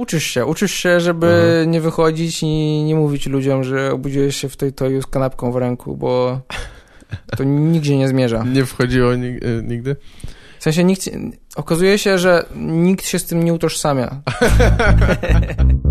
Uczysz się, uczysz się, żeby mhm. nie wychodzić i nie mówić ludziom, że obudziłeś się w tej toju z kanapką w ręku, bo to nigdzie nie zmierza. Nie wchodziło e, nigdy? W sensie nikt, okazuje się, że nikt się z tym nie utożsamia.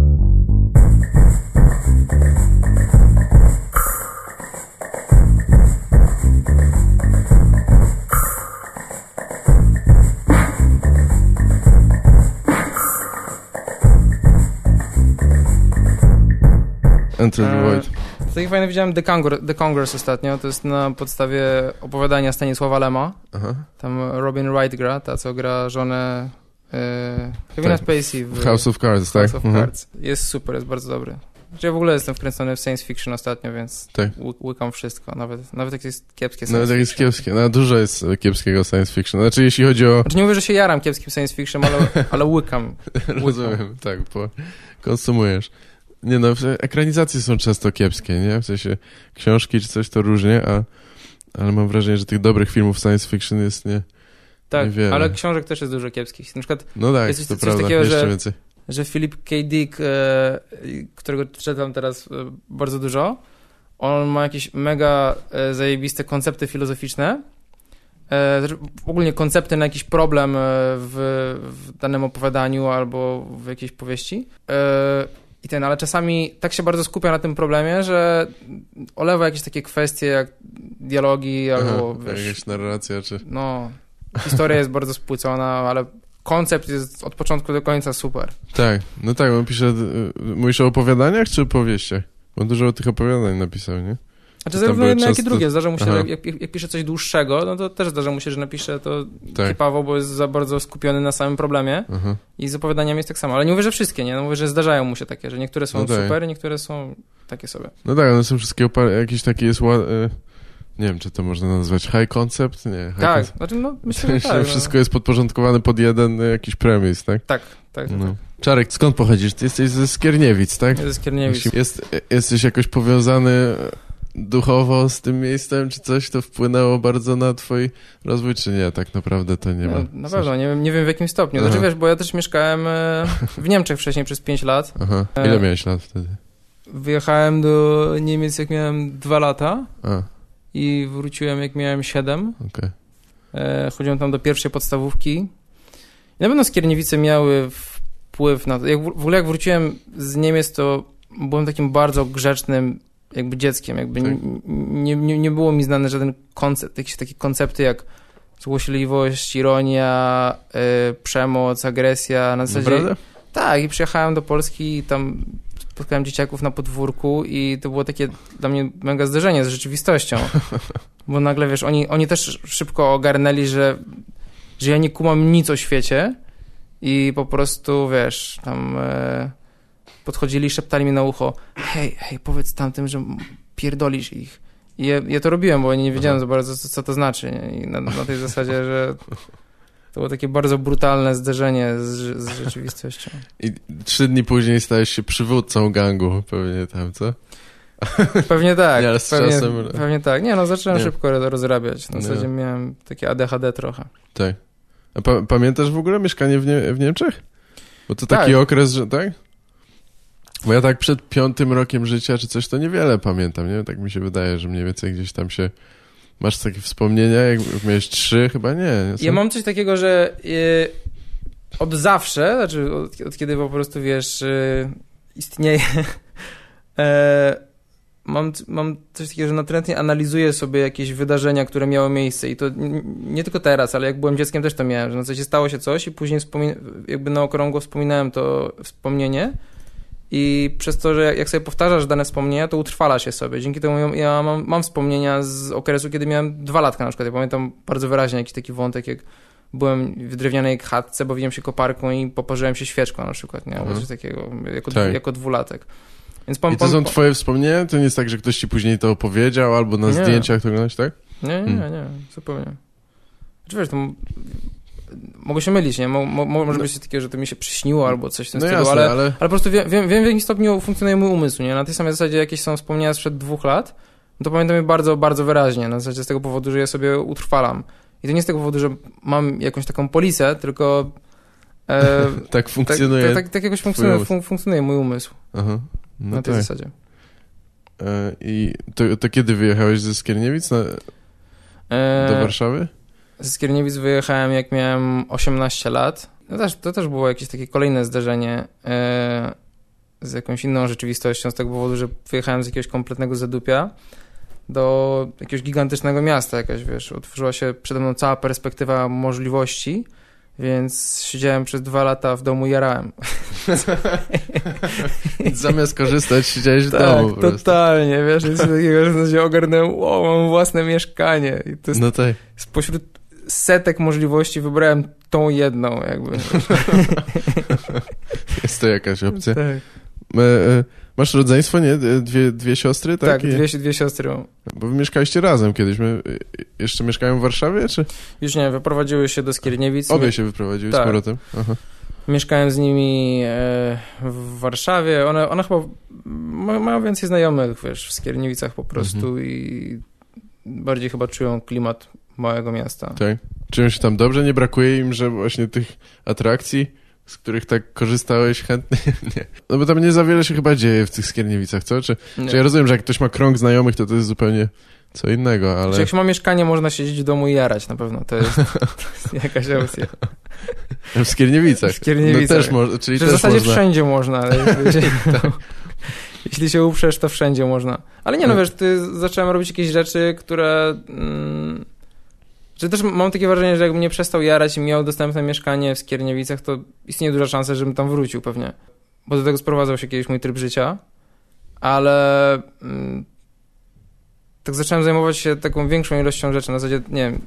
Enter the Void. To takie fajne widziałem The, Congr The Congress ostatnio, to jest na podstawie opowiadania Stanisława Lema. Aha. Tam Robin Wright gra, ta co gra żonę e, Kevina tak. Spacey w House of Cards, tak? House of mhm. Cards. Jest super, jest bardzo dobry. Ja w ogóle jestem wkręcony w science fiction ostatnio, więc tak. łykam wszystko, nawet, nawet jak jest kiepskie science Nawet jak jest kiepskie, no dużo jest kiepskiego science fiction. Znaczy jeśli chodzi o... Znaczy nie mówię, że się jaram kiepskim science fiction, ale, ale łykam. Rozumiem, tak, bo konsumujesz. Nie no, ekranizacje są często kiepskie, nie? W sensie książki czy coś to różnie, a, ale mam wrażenie, że tych dobrych filmów science fiction jest nie Tak, niewiele. ale książek też jest dużo kiepskich. Na przykład no tak, jest to coś prawda, takiego, że, więcej. że Philip K. Dick, e, którego czytam teraz e, bardzo dużo, on ma jakieś mega e, zajebiste koncepty filozoficzne, e, ogólnie koncepty na jakiś problem w, w danym opowiadaniu albo w jakiejś powieści. E, i ten, ale czasami tak się bardzo skupia na tym problemie, że olewa jakieś takie kwestie jak dialogi albo Aha, wiesz, jakaś narracja, czy... No, historia jest bardzo spłycona, ale koncept jest od początku do końca super. Tak, no tak, on pisze, mówisz o opowiadaniach czy powieściach? Bo dużo tych opowiadań napisał, nie? Znaczy zarówno jedno, jak i drugie. Zdarza mu się, jak, jak, jak, pisze coś dłuższego, no to też zdarza mu się, że napisze to tak. typowo, bo jest za bardzo skupiony na samym problemie Aha. i z opowiadaniami jest tak samo. Ale nie mówię, że wszystkie, nie? No mówię, że zdarzają mu się takie, że niektóre są no tak. super, niektóre są takie sobie. No tak, one są wszystkie oparte, jakiś taki jest... Y, nie wiem, czy to można nazwać high concept? Nie. High tak, concept. znaczy no myślę, że tak. Wszystko no. jest podporządkowane pod jeden jakiś premis, tak? Tak, tak. No. tak. Czarek, skąd pochodzisz? Ty jesteś ze Skierniewic, tak? Ze Skierniewic. Jest, jesteś jakoś powiązany duchowo z tym miejscem, czy coś to wpłynęło bardzo na twój rozwój, czy nie? Tak naprawdę to nie ma. No, na pewno, nie wiem, nie wiem w jakim stopniu. Znaczy wiesz, bo ja też mieszkałem e, w Niemczech wcześniej przez 5 lat. Aha. Ile e, miałeś lat wtedy? Wyjechałem do Niemiec jak miałem 2 lata A. i wróciłem jak miałem 7. Okay. E, chodziłem tam do pierwszej podstawówki. I na pewno Skierniewice miały wpływ na to. Jak w ogóle jak wróciłem z Niemiec, to byłem takim bardzo grzecznym jakby dzieckiem, jakby tak. nie, nie, nie było mi znany żaden koncept, jakieś takie koncepty jak złośliwość, ironia, yy, przemoc, agresja, na zasadzie... Naprawdę? Tak, i przyjechałem do Polski i tam spotkałem dzieciaków na podwórku i to było takie dla mnie mega zderzenie z rzeczywistością. Bo nagle, wiesz, oni, oni też szybko ogarnęli, że, że ja nie kumam nic o świecie i po prostu, wiesz, tam... Yy, podchodzili i szeptali mi na ucho hej, hej, powiedz tamtym, że pierdolisz ich. I ja, ja to robiłem, bo nie wiedziałem Aha. za bardzo, co, co to znaczy. Nie? I na, na tej zasadzie, że to było takie bardzo brutalne zderzenie z, z rzeczywistością. I trzy dni później stałeś się przywódcą gangu, pewnie tam, co? Pewnie tak. Nie, ale z pewnie, czasem... pewnie tak. Nie, no zacząłem nie. szybko rozrabiać. Na zasadzie miałem takie ADHD trochę. Tak. A pa pamiętasz w ogóle mieszkanie w, nie w Niemczech? Bo to taki tak. okres, że tak? Bo ja tak przed piątym rokiem życia czy coś, to niewiele pamiętam, nie? Tak mi się wydaje, że mniej więcej gdzieś tam się... Masz takie wspomnienia, jak miałeś trzy? Chyba nie. nie ja mam coś takiego, że yy, od zawsze, znaczy od, od, kiedy po prostu, wiesz, yy, istnieje... yy, mam, mam coś takiego, że natrętnie analizuję sobie jakieś wydarzenia, które miały miejsce i to nie tylko teraz, ale jak byłem dzieckiem też to miałem, że na coś stało się coś i później jakby na okrągło wspominałem to wspomnienie i przez to, że jak sobie powtarzasz dane wspomnienia, to utrwala się sobie. Dzięki temu ja mam, mam wspomnienia z okresu, kiedy miałem dwa latka na przykład. Ja pamiętam bardzo wyraźnie jakiś taki wątek, jak byłem w drewnianej chatce, bawiłem się koparką i poparzyłem się świeczką na przykład, nie? Mhm. coś takiego, jako, tak. jako dwulatek. Więc pan, I to są twoje wspomnienia? To nie jest tak, że ktoś ci później to opowiedział, albo na nie. zdjęciach to oglądać, tak? Nie, nie, hmm. nie, zupełnie. Znaczy wiesz, to mogę się mylić, nie? Mo, mo, może no. być takie, że to mi się przyśniło albo coś w tym no stylu, jasne, ale, ale... ale po prostu wiem, wiem, wiem, w jakim stopniu funkcjonuje mój umysł, nie? Na tej samej zasadzie jakieś są wspomnienia sprzed dwóch lat, no to pamiętam je bardzo, bardzo wyraźnie, na zasadzie z tego powodu, że ja sobie utrwalam. I to nie z tego powodu, że mam jakąś taką polisę, tylko E, tak funkcjonuje. Tak, tak, tak jakoś funkcjonuje, fun funkcjonuje mój umysł. Aha. No na tej tak. zasadzie. E, I to, to, kiedy wyjechałeś ze Skierniewic na, e, do Warszawy? Ze Skierniewic wyjechałem jak miałem 18 lat. No też, to też było jakieś takie kolejne zdarzenie e, z jakąś inną rzeczywistością, z tego powodu, że wyjechałem z jakiegoś kompletnego zadupia do jakiegoś gigantycznego miasta jakaś, wiesz, otworzyła się przede mną cała perspektywa możliwości, więc siedziałem przez dwa lata w domu i jarałem. Zamiast korzystać, siedziałeś w tak, domu. Tak, totalnie, wiesz, nic takiego, że się ogarnąłem, o, mam własne mieszkanie. I to jest, no tak. Spośród setek możliwości wybrałem tą jedną, jakby. jest to jakaś opcja. Tak. E, e, masz rodzeństwo, nie? Dwie, dwie siostry, tak? Tak, dwie, dwie siostry. Bo wy mieszkaliście razem kiedyś. My jeszcze mieszkają w Warszawie, czy? Już nie, wyprowadziły się do Skierniewic. Obie się wyprowadziły tak. z powrotem. Aha. Mieszkałem z nimi e, w Warszawie. One, one chyba mają więcej znajomych, wiesz, w Skierniewicach po prostu mhm. i bardziej chyba czują klimat małego miasta. Tak. Czują się tam dobrze? Nie brakuje im, że właśnie tych atrakcji? z których tak korzystałeś chętnie? nie. No bo tam nie za wiele się chyba dzieje w tych Skierniewicach, co? Czy, czy ja rozumiem, że jak ktoś ma krąg znajomych, to to jest zupełnie co innego, ale... Czy jak się ma mieszkanie, można siedzieć w domu i jarać na pewno, to jest, to jest jakaś opcja. W Skierniewicach? W Skierniewicach. No też można, czyli też w zasadzie można... wszędzie można, ale jeśli, tak. jeśli się uprzesz, to wszędzie można. Ale nie no, wiesz, ty zacząłem robić jakieś rzeczy, które... Mm, że też mam takie wrażenie, że jakbym nie przestał jarać i miał dostępne mieszkanie w Skierniewicach, to istnieje duża szansa, żebym tam wrócił pewnie. Bo do tego sprowadzał się kiedyś mój tryb życia, ale mm, tak zacząłem zajmować się taką większą ilością rzeczy. Na zasadzie, nie wiem,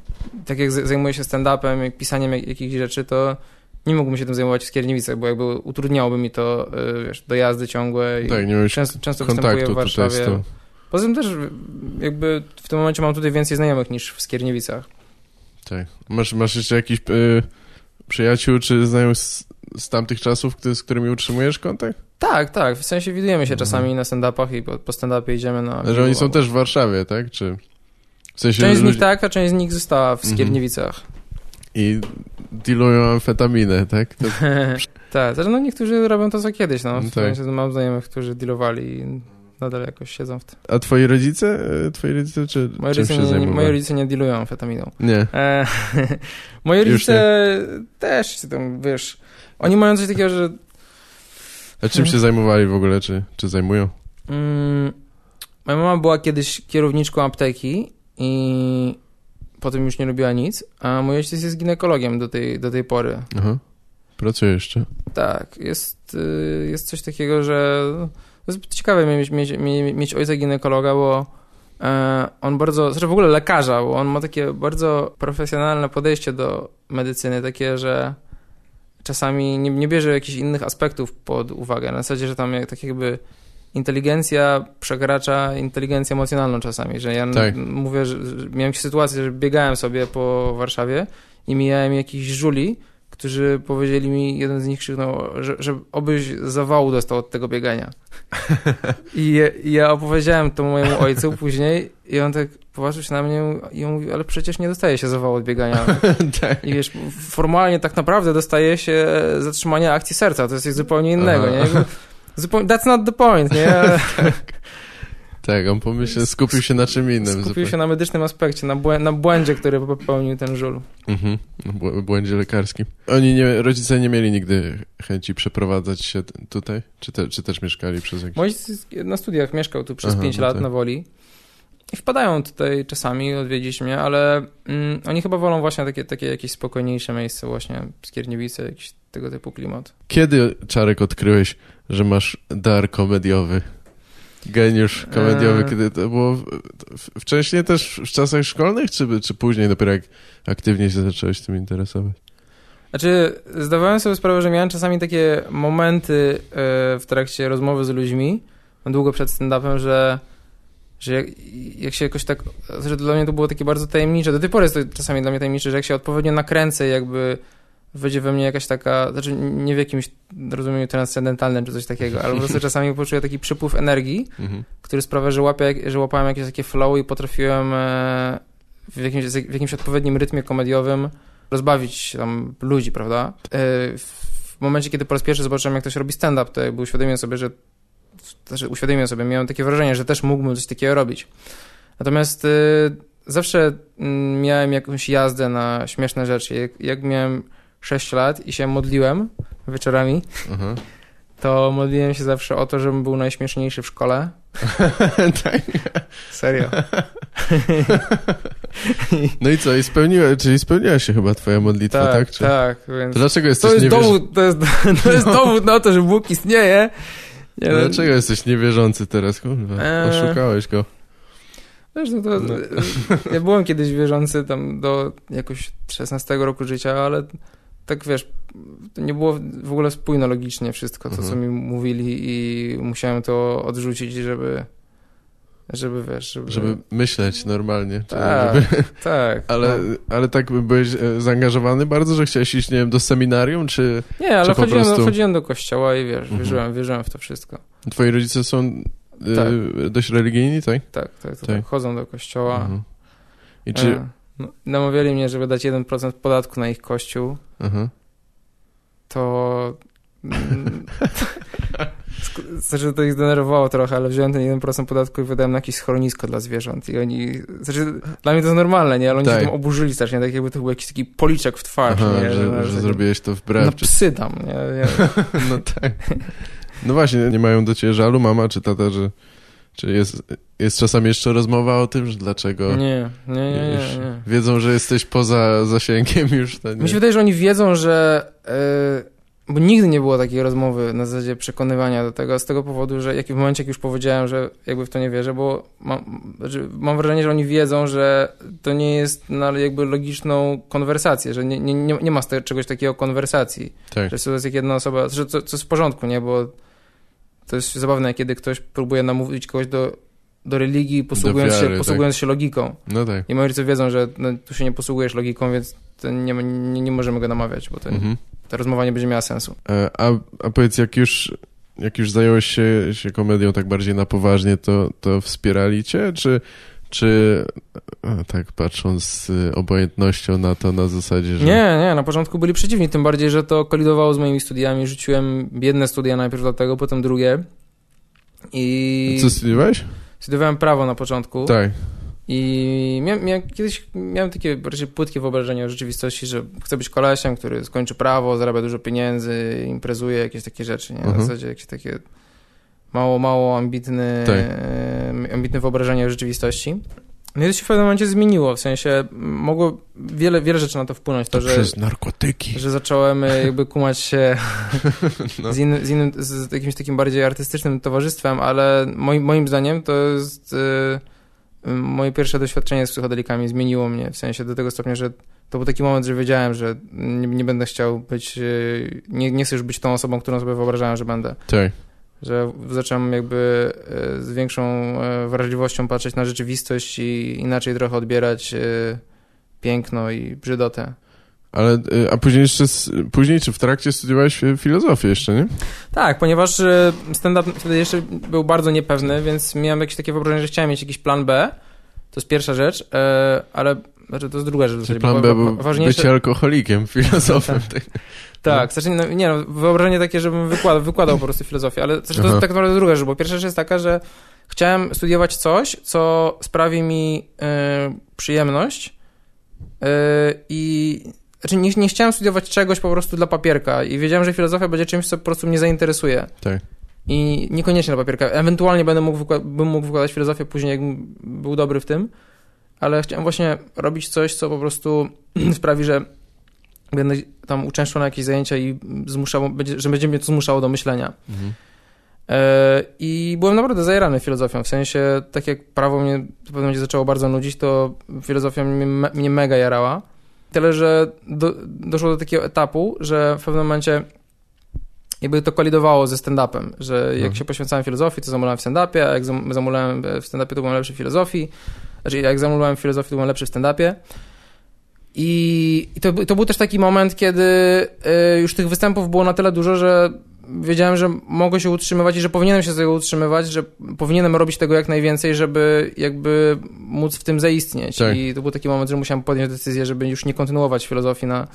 tak jak zajmuję się stand-upem, jak pisaniem jak, jakichś rzeczy, to nie mógłbym się tym zajmować w Skierniewicach, bo jakby utrudniałoby mi to, y, wiesz, dojazdy ciągłe i tak, nie często, często występuję w Warszawie. Poza tym też jakby w tym momencie mam tutaj więcej znajomych niż w Skierniewicach. Tak. Masz, masz jeszcze jakiś y, przyjaciół czy znajomych z, z tamtych czasów, z którymi utrzymujesz kontakt? Tak, tak. W sensie widujemy się mhm. czasami na stand-upach i po, po stand-upie idziemy na... Że oni są też w Warszawie, tak? Czy... W sensie, część z nich tak, a część z nich została w mhm. Skierniewicach. I dealują amfetaminę, tak? To... tak, no niektórzy robią to co kiedyś, no. W tak. sensie mam znajomych, którzy dealowali nadal jakoś siedzą w tym. A twoi rodzice? E, twoi rodzice czy moi rodzice, się nie, moi rodzice nie dealują amfetaminą. Nie. E, moi rodzice też, tam, wiesz, oni mają coś takiego, że... A czym się zajmowali w ogóle, czy, czy zajmują? Mm, moja mama była kiedyś kierowniczką apteki i potem już nie robiła nic, a mój ojciec jest ginekologiem do tej, do tej pory. Aha. Pracuje jeszcze. Tak, jest, y, jest coś takiego, że to jest ciekawe mieć, mieć, mieć ojca ginekologa, bo e, on bardzo, znaczy w ogóle lekarza, bo on ma takie bardzo profesjonalne podejście do medycyny, takie, że czasami nie, nie bierze jakichś innych aspektów pod uwagę. Na zasadzie, że tam jak, tak jakby inteligencja przekracza inteligencję emocjonalną czasami, że ja tak. mówię, że, miałem sytuację, że biegałem sobie po Warszawie i mijałem jakichś żuli, którzy powiedzieli mi, jeden z nich krzyknął, że, że obyś zawału dostał od tego biegania. I, I, ja opowiedziałem to mojemu ojcu później i on tak popatrzył się na mnie i mówi, ale przecież nie dostaje się zawału od biegania. tak. I wiesz, formalnie tak naprawdę dostaje się zatrzymania akcji serca, to jest coś zupełnie innego, Aha. nie? That's not the point, nie? tak. Tak, on pomyślał, skupił się na czym innym. Skupił zupełnie. się na medycznym aspekcie, na, błę na błędzie, który popełnił ten żul. Mhm, błędzie lekarskim. Oni, nie, rodzice nie mieli nigdy chęci przeprowadzać się tutaj? Czy, te, czy też mieszkali przez jakiś... Mój na studiach mieszkał tu przez Aha, 5 no lat tak. na Woli. I wpadają tutaj czasami odwiedzić mnie, ale mm, oni chyba wolą właśnie takie, takie jakieś spokojniejsze miejsce, właśnie Skierniewice, jakiś tego typu klimat. Kiedy, Czarek, odkryłeś, że masz dar komediowy? Geniusz komediowy, eee. kiedy to było wcześniej też w czasach szkolnych, czy, czy później dopiero jak aktywnie się zacząłeś tym interesować? Znaczy, zdawałem sobie sprawę, że miałem czasami takie momenty e, w trakcie rozmowy z ludźmi, długo przed stand-upem, że, że jak, jak, się jakoś tak, że dla mnie to było takie bardzo tajemnicze, do tej pory jest to czasami dla mnie tajemnicze, że jak się odpowiednio nakręcę jakby wejdzie we mnie jakaś taka, znaczy nie w jakimś rozumieniu transcendentalnym czy coś takiego, ale po prostu czasami poczuję taki przypływ energii, mhm. który sprawia, że, łapię, że łapałem jakieś takie flow i potrafiłem e, w jakimś, w jakimś odpowiednim rytmie komediowym rozbawić tam ludzi, prawda? E, momencie, kiedy po raz pierwszy zobaczyłem, jak ktoś robi stand-up, to jakby uświadomiłem sobie, że znaczy uświadomiłem sobie, miałem takie wrażenie, że też mógłbym coś takiego robić. Natomiast y, zawsze y, miałem jakąś jazdę na śmieszne rzeczy. Jak, jak miałem 6 lat i się modliłem wieczorami, Aha. to modliłem się zawsze o to, żebym był najśmieszniejszy w szkole. tak. Serio. No i co, i spełniła, czyli spełniła się chyba twoja modlitwa, tak? tak, Czy... tak. Więc To dlaczego jesteś to jest, dowód, to, jest, to jest dowód na to, że Bóg istnieje. Nie, no, Dlaczego jesteś niewierzący teraz, kurwa? Eee. Oszukałeś go. Wiesz, no to, No. ja byłem kiedyś wierzący tam do jakoś 16 roku życia, ale tak wiesz, nie było w ogóle spójne logicznie wszystko, to co Mhm. mi mówili i musiałem to odrzucić, żeby, żeby wiesz, żeby... Żeby myśleć normalnie. Tak, Żeby... tak. Ale, no. ale tak byłeś e, zaangażowany bardzo, że chciałeś iść, nie wiem, do seminarium, czy Nie, ale czy chodziłem, prostu- chodziłem do kościoła i wiesz, Mhm. wierzyłem, wierzyłem w to wszystko. twoi rodzice są e, Tak. dość religijni, tak? Tak, tak, Tak. tak. chodzą do kościoła. Mhm. I czy... E, namawiali mnie, żeby dać 1% podatku na ich kościół. Aha. to. Znaczy, to ich zdenerwowało trochę, ale wziąłem ten 1% podatku i wydałem na jakieś schronisko dla zwierząt. I oni. Znaczy, dla mnie to jest normalne, nie? Ale oni Tak. się tam oburzyli strasznie, tak jakby to był jakiś taki policzek w twarz. Aha, nie? że, na- że zrobiłeś to wbrew. Na Czy... psy tam, nie? nie. No tak. No właśnie, nie mają do ciebie żalu mama czy tata, że... Czy jest, jest czasami jeszcze rozmowa o tym, że dlaczego... Nie, nie, nie, nie. nie. Wiedzą, że jesteś poza zasięgiem już. To nie. Mi się wydaje, że oni wiedzą, że. Yy, bo nigdy nie było takiej rozmowy na zasadzie przekonywania do tego, z tego powodu, że jak w momencie, jak już powiedziałem, że jakby w to nie wierzę, bo mam, znaczy, mam wrażenie, że oni wiedzą, że to nie jest na jakby logiczną konwersację, że nie, nie, nie nie ma z tego, czegoś takiego konwersacji. Tak. Że to jest jak jedna osoba, że to jest w porządku, nie? Bo to jest zabawne, kiedy ktoś próbuje namówić kogoś do, do religii, posługując, wiary, się, posługując się logiką. No tak. I moi rodzice wiedzą, że no, tu się nie posługujesz logiką, więc nie, nie, nie możemy go namawiać, bo to, Mhm. ta rozmowa nie będzie miała sensu. E, A, a powiedz, jak już, jak już zająłeś się, się komedią tak bardziej na poważnie, to, to wspierali cię, czy, czy a, tak patrząc z y, obojętnością na to na zasadzie, że... Nie, nie, na początku byli przeciwni, tym bardziej, że to kolidowało z moimi studiami. Rzuciłem jedne studia najpierw dlatego, potem drugie. I Co studiowałeś? studiowałem prawo na początku. Tak. I miałem, miałem, kiedyś miałem takie bardziej płytkie wyobrażenie o rzeczywistości, że chcę być kolesiem, który skończy prawo, zarabia dużo pieniędzy, imprezuje, jakieś takie rzeczy, nie? Na Mhm. zasadzie jakieś takie mało, mało ambitny, Tak. e, ambitne wyobrażenie o rzeczywistości. No i to się w pewnym momencie zmieniło, w sensie mogło wiele, wiele rzeczy na to wpłynąć. To, To że, przez narkotyki. że zacząłem e, jakby kumać się No. z, innym, z, innym, z jakimś takim bardziej artystycznym towarzystwem, ale moim, moim zdaniem to jest e, moje pierwsze doświadczenie z psychodelikami zmieniło mnie, w sensie do tego stopnia, że to był taki moment, że wiedziałem, że nie, nie będę chciał być, nie, nie chcę już być tą osobą, którą sobie wyobrażałem, że będę. Tak. Że zacząłem jakby e, z większą e, wrażliwością patrzeć na rzeczywistość i inaczej trochę odbierać e, piękno i brzydotę. Ale, a później jeszcze, później czy w trakcie studiowałeś filozofię jeszcze, nie? Tak, ponieważ stand-up wtedy jeszcze był bardzo niepewny, więc miałem jakieś takie wyobrażenie, że chciałem mieć jakiś plan B. To jest pierwsza rzecz, ale znaczy to jest druga rzecz. Czyli plan B był ważniejsze- bycie alkoholikiem, filozofem. tak. Tak, znaczy, no, nie no, wyobrażenie takie, żebym wykładał, wykładał po prostu filozofię, ale znaczy, to Aha. jest tak naprawdę druga rzecz, bo pierwsza rzecz jest taka, że chciałem studiować coś, co sprawi mi e, przyjemność e, i znaczy nie, nie chciałem studiować czegoś po prostu dla papierka i wiedziałem, że filozofia będzie czymś, co po prostu mnie zainteresuje. Tak. I niekoniecznie na papierka. Ewentualnie będę mógł wykła- bym mógł wykładać filozofię później, jakbym był dobry w tym, ale chciałem właśnie robić coś, co po prostu sprawi, że będę tam uczęszczał na jakieś zajęcia i zmuszało, będzie, że będzie mnie to zmuszało do myślenia. Mhm. E, I byłem naprawdę zajarany filozofią, w sensie, tak jak prawo mnie w pewnym momencie zaczęło bardzo nudzić, to filozofia mnie, mnie mega jarała. Tyle, że do, doszło do takiego etapu, że w pewnym momencie jakby to kolidowało ze stand-upem, że jak Mhm. się poświęcałem filozofii, to zamulałem w stand-upie, a jak zam- zamulałem w stand-upie, to byłem lepszy w filozofii. Znaczy, jak zamulałem w filozofii, to byłem lepszy w stand-upie. I, i to, to był też taki moment, kiedy y, już tych występów było na tyle dużo, że wiedziałem, że mogę się utrzymywać i że powinienem się z tego utrzymywać, że powinienem robić tego jak najwięcej, żeby jakby móc w tym zaistnieć. Tak. I to był taki moment, że musiałem podjąć decyzję, żeby już nie kontynuować filozofii na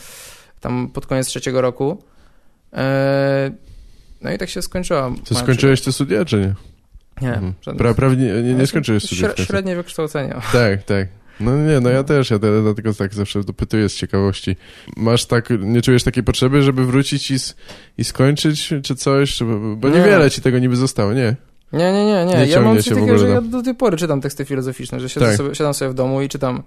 tam pod koniec trzeciego roku. E, no i tak się skończyła. To skończyłeś te studia, czy nie? Nie. Mhm. Pra, prawie nie, nie, nie skończyłeś studiów. Śre, średnie wykształcenie. Tak, tak. No nie, no ja też, ja dlatego tak zawsze dopytuję z ciekawości. Masz tak, nie czujesz takiej potrzeby, żeby wrócić i, i skończyć, czy coś? Bo niewiele nie. ci tego niby zostało, nie? Nie, nie, nie, nie. nie ja mam coś takiego, że ja do tej pory czytam teksty filozoficzne, że siedzę tak. sobie, siadam sobie w domu i czytam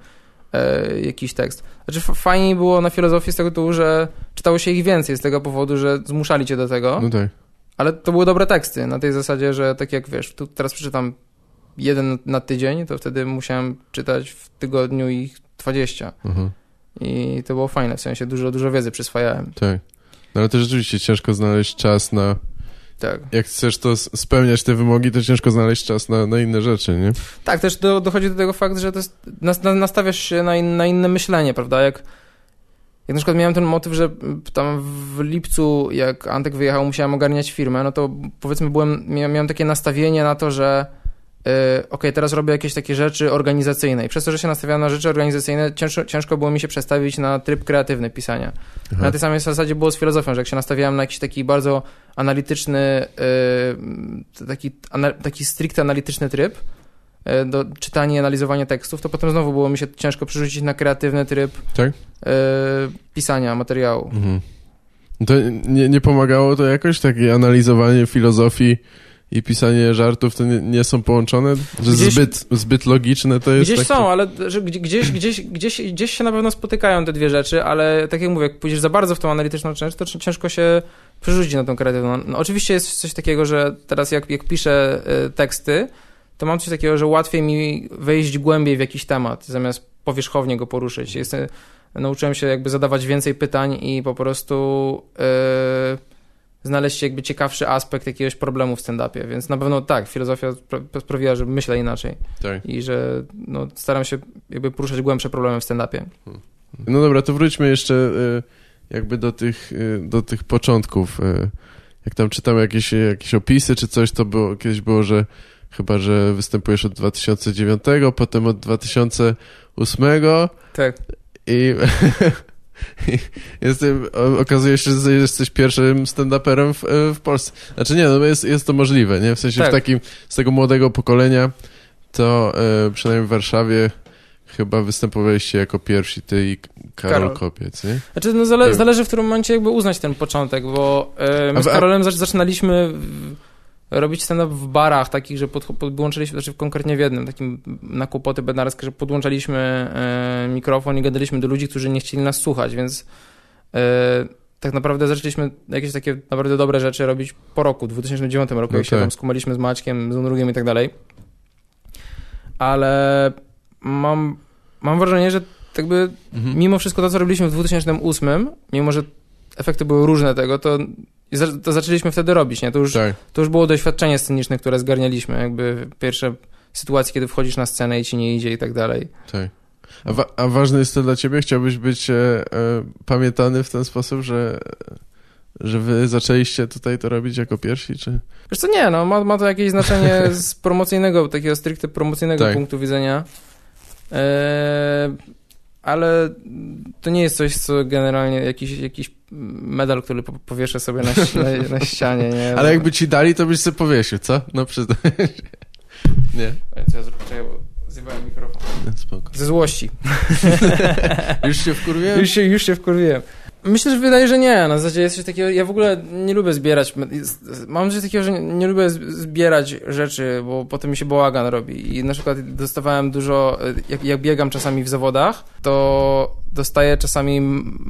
e, jakiś tekst. Znaczy fajniej było na filozofii z tego tytułu, że czytało się ich więcej z tego powodu, że zmuszali cię do tego. No tak. Ale to były dobre teksty, na tej zasadzie, że tak jak wiesz, tu teraz przeczytam jeden na tydzień, to wtedy musiałem czytać w tygodniu ich 20. Mhm. I to było fajne, w sensie dużo, dużo wiedzy przyswajałem. Tak. No ale to rzeczywiście ciężko znaleźć czas na... Tak. Jak chcesz to spełniać te wymogi, to ciężko znaleźć czas na, na inne rzeczy, nie? Tak, też do, dochodzi do tego fakt, że to jest, nastawiasz się na, in, na inne myślenie, prawda? Jak, jak na przykład miałem ten motyw, że tam w lipcu, jak Antek wyjechał, musiałem ogarniać firmę, no to powiedzmy byłem, miałem takie nastawienie na to, że ok, teraz robię jakieś takie rzeczy organizacyjne i przez to, że się nastawiałem na rzeczy organizacyjne, ciężko, ciężko było mi się przestawić na tryb kreatywny pisania. Aha. Na tej samej zasadzie było z filozofią, że jak się nastawiałem na jakiś taki bardzo analityczny, yy, taki, taki stricte analityczny tryb, y, do czytania i analizowania tekstów, to potem znowu było mi się ciężko przerzucić na kreatywny tryb tak? y, pisania materiału. Mhm. To nie, nie pomagało to jakoś, takie analizowanie filozofii i pisanie żartów to nie, nie są połączone? Że gdzieś, zbyt, zbyt logiczne to jest? Gdzieś takie... są, ale że gdzieś, gdzieś, gdzieś, gdzieś się na pewno spotykają te dwie rzeczy, ale tak jak mówię, jak pójdziesz za bardzo w tą analityczną część, to ciężko się przerzucić na tą kreatywną. No, oczywiście jest coś takiego, że teraz jak, jak piszę y, teksty, to mam coś takiego, że łatwiej mi wejść głębiej w jakiś temat, zamiast powierzchownie go poruszyć. Jestem, nauczyłem się jakby zadawać więcej pytań i po prostu... Yy, znaleźć jakby ciekawszy aspekt jakiegoś problemu w stand-upie, więc na pewno tak, filozofia sprawiła, że myślę inaczej tak. i że no, staram się jakby poruszać głębsze problemy w stand-upie. No dobra, to wróćmy jeszcze y, jakby do tych, y, do tych początków. Y, jak tam czytam jakieś, jakieś opisy czy coś, to było, kiedyś było, że chyba, że występujesz od 2009, potem od 2008. Tak. I Jestem, okazuje się, że jesteś pierwszym stand-uperem w, w, Polsce. Znaczy nie, no jest, jest to możliwe, nie? W sensie tak. w takim, z tego młodego pokolenia, to e, przynajmniej w Warszawie chyba występowaliście jako pierwsi ty i Karol, Karol. Kopiec, nie? Znaczy, no zale, zależy w którym momencie jakby uznać ten początek, bo e, my z Karolem zaczynaliśmy... W, robić stand-up w barach takich, że pod, podłączyliśmy, znaczy konkretnie w jednym, takim na kłopoty bednarskie, że podłączaliśmy e, mikrofon i gadaliśmy do ludzi, którzy nie chcieli nas słuchać, więc e, tak naprawdę zaczęliśmy jakieś takie naprawdę dobre rzeczy robić po roku, 2009 roku, okay. jak się tam skumaliśmy z Maćkiem, z Unrugiem i tak dalej. Ale mam, mam wrażenie, że jakby mhm. mimo wszystko to, co robiliśmy w 2008, mimo że efekty były różne tego, to i to zaczęliśmy wtedy robić, nie? To już, tak. to już było doświadczenie sceniczne, które zgarnialiśmy, jakby pierwsze sytuacje, kiedy wchodzisz na scenę i ci nie idzie i tak dalej. Tak. A, wa a ważne jest to dla ciebie? Chciałbyś być e, e, pamiętany w ten sposób, że, że wy zaczęliście tutaj to robić jako pierwsi, czy? Wiesz co, nie, no, ma, ma to jakieś znaczenie z promocyjnego, takiego stricte promocyjnego tak. punktu widzenia. E, ale to nie jest coś, co generalnie jakiś, jakiś medal, który powieszę sobie na, na, na ścianie, nie? Ale jakby ci dali, to byś sobie powiesił, co? No przyznaj Nie. Co ja zrobię? bo zjebałem mikrofon. Spoko. Ze złości. już się wkurwiłem? Już się, już się wkurwiłem. Myślę, że wydaje, że nie. Na zasadzie jest coś takiego, ja w ogóle nie lubię zbierać, mam coś takiego, że nie lubię zbierać rzeczy, bo potem mi się bałagan robi. I na przykład dostawałem dużo, jak, jak biegam czasami w zawodach, to dostaję czasami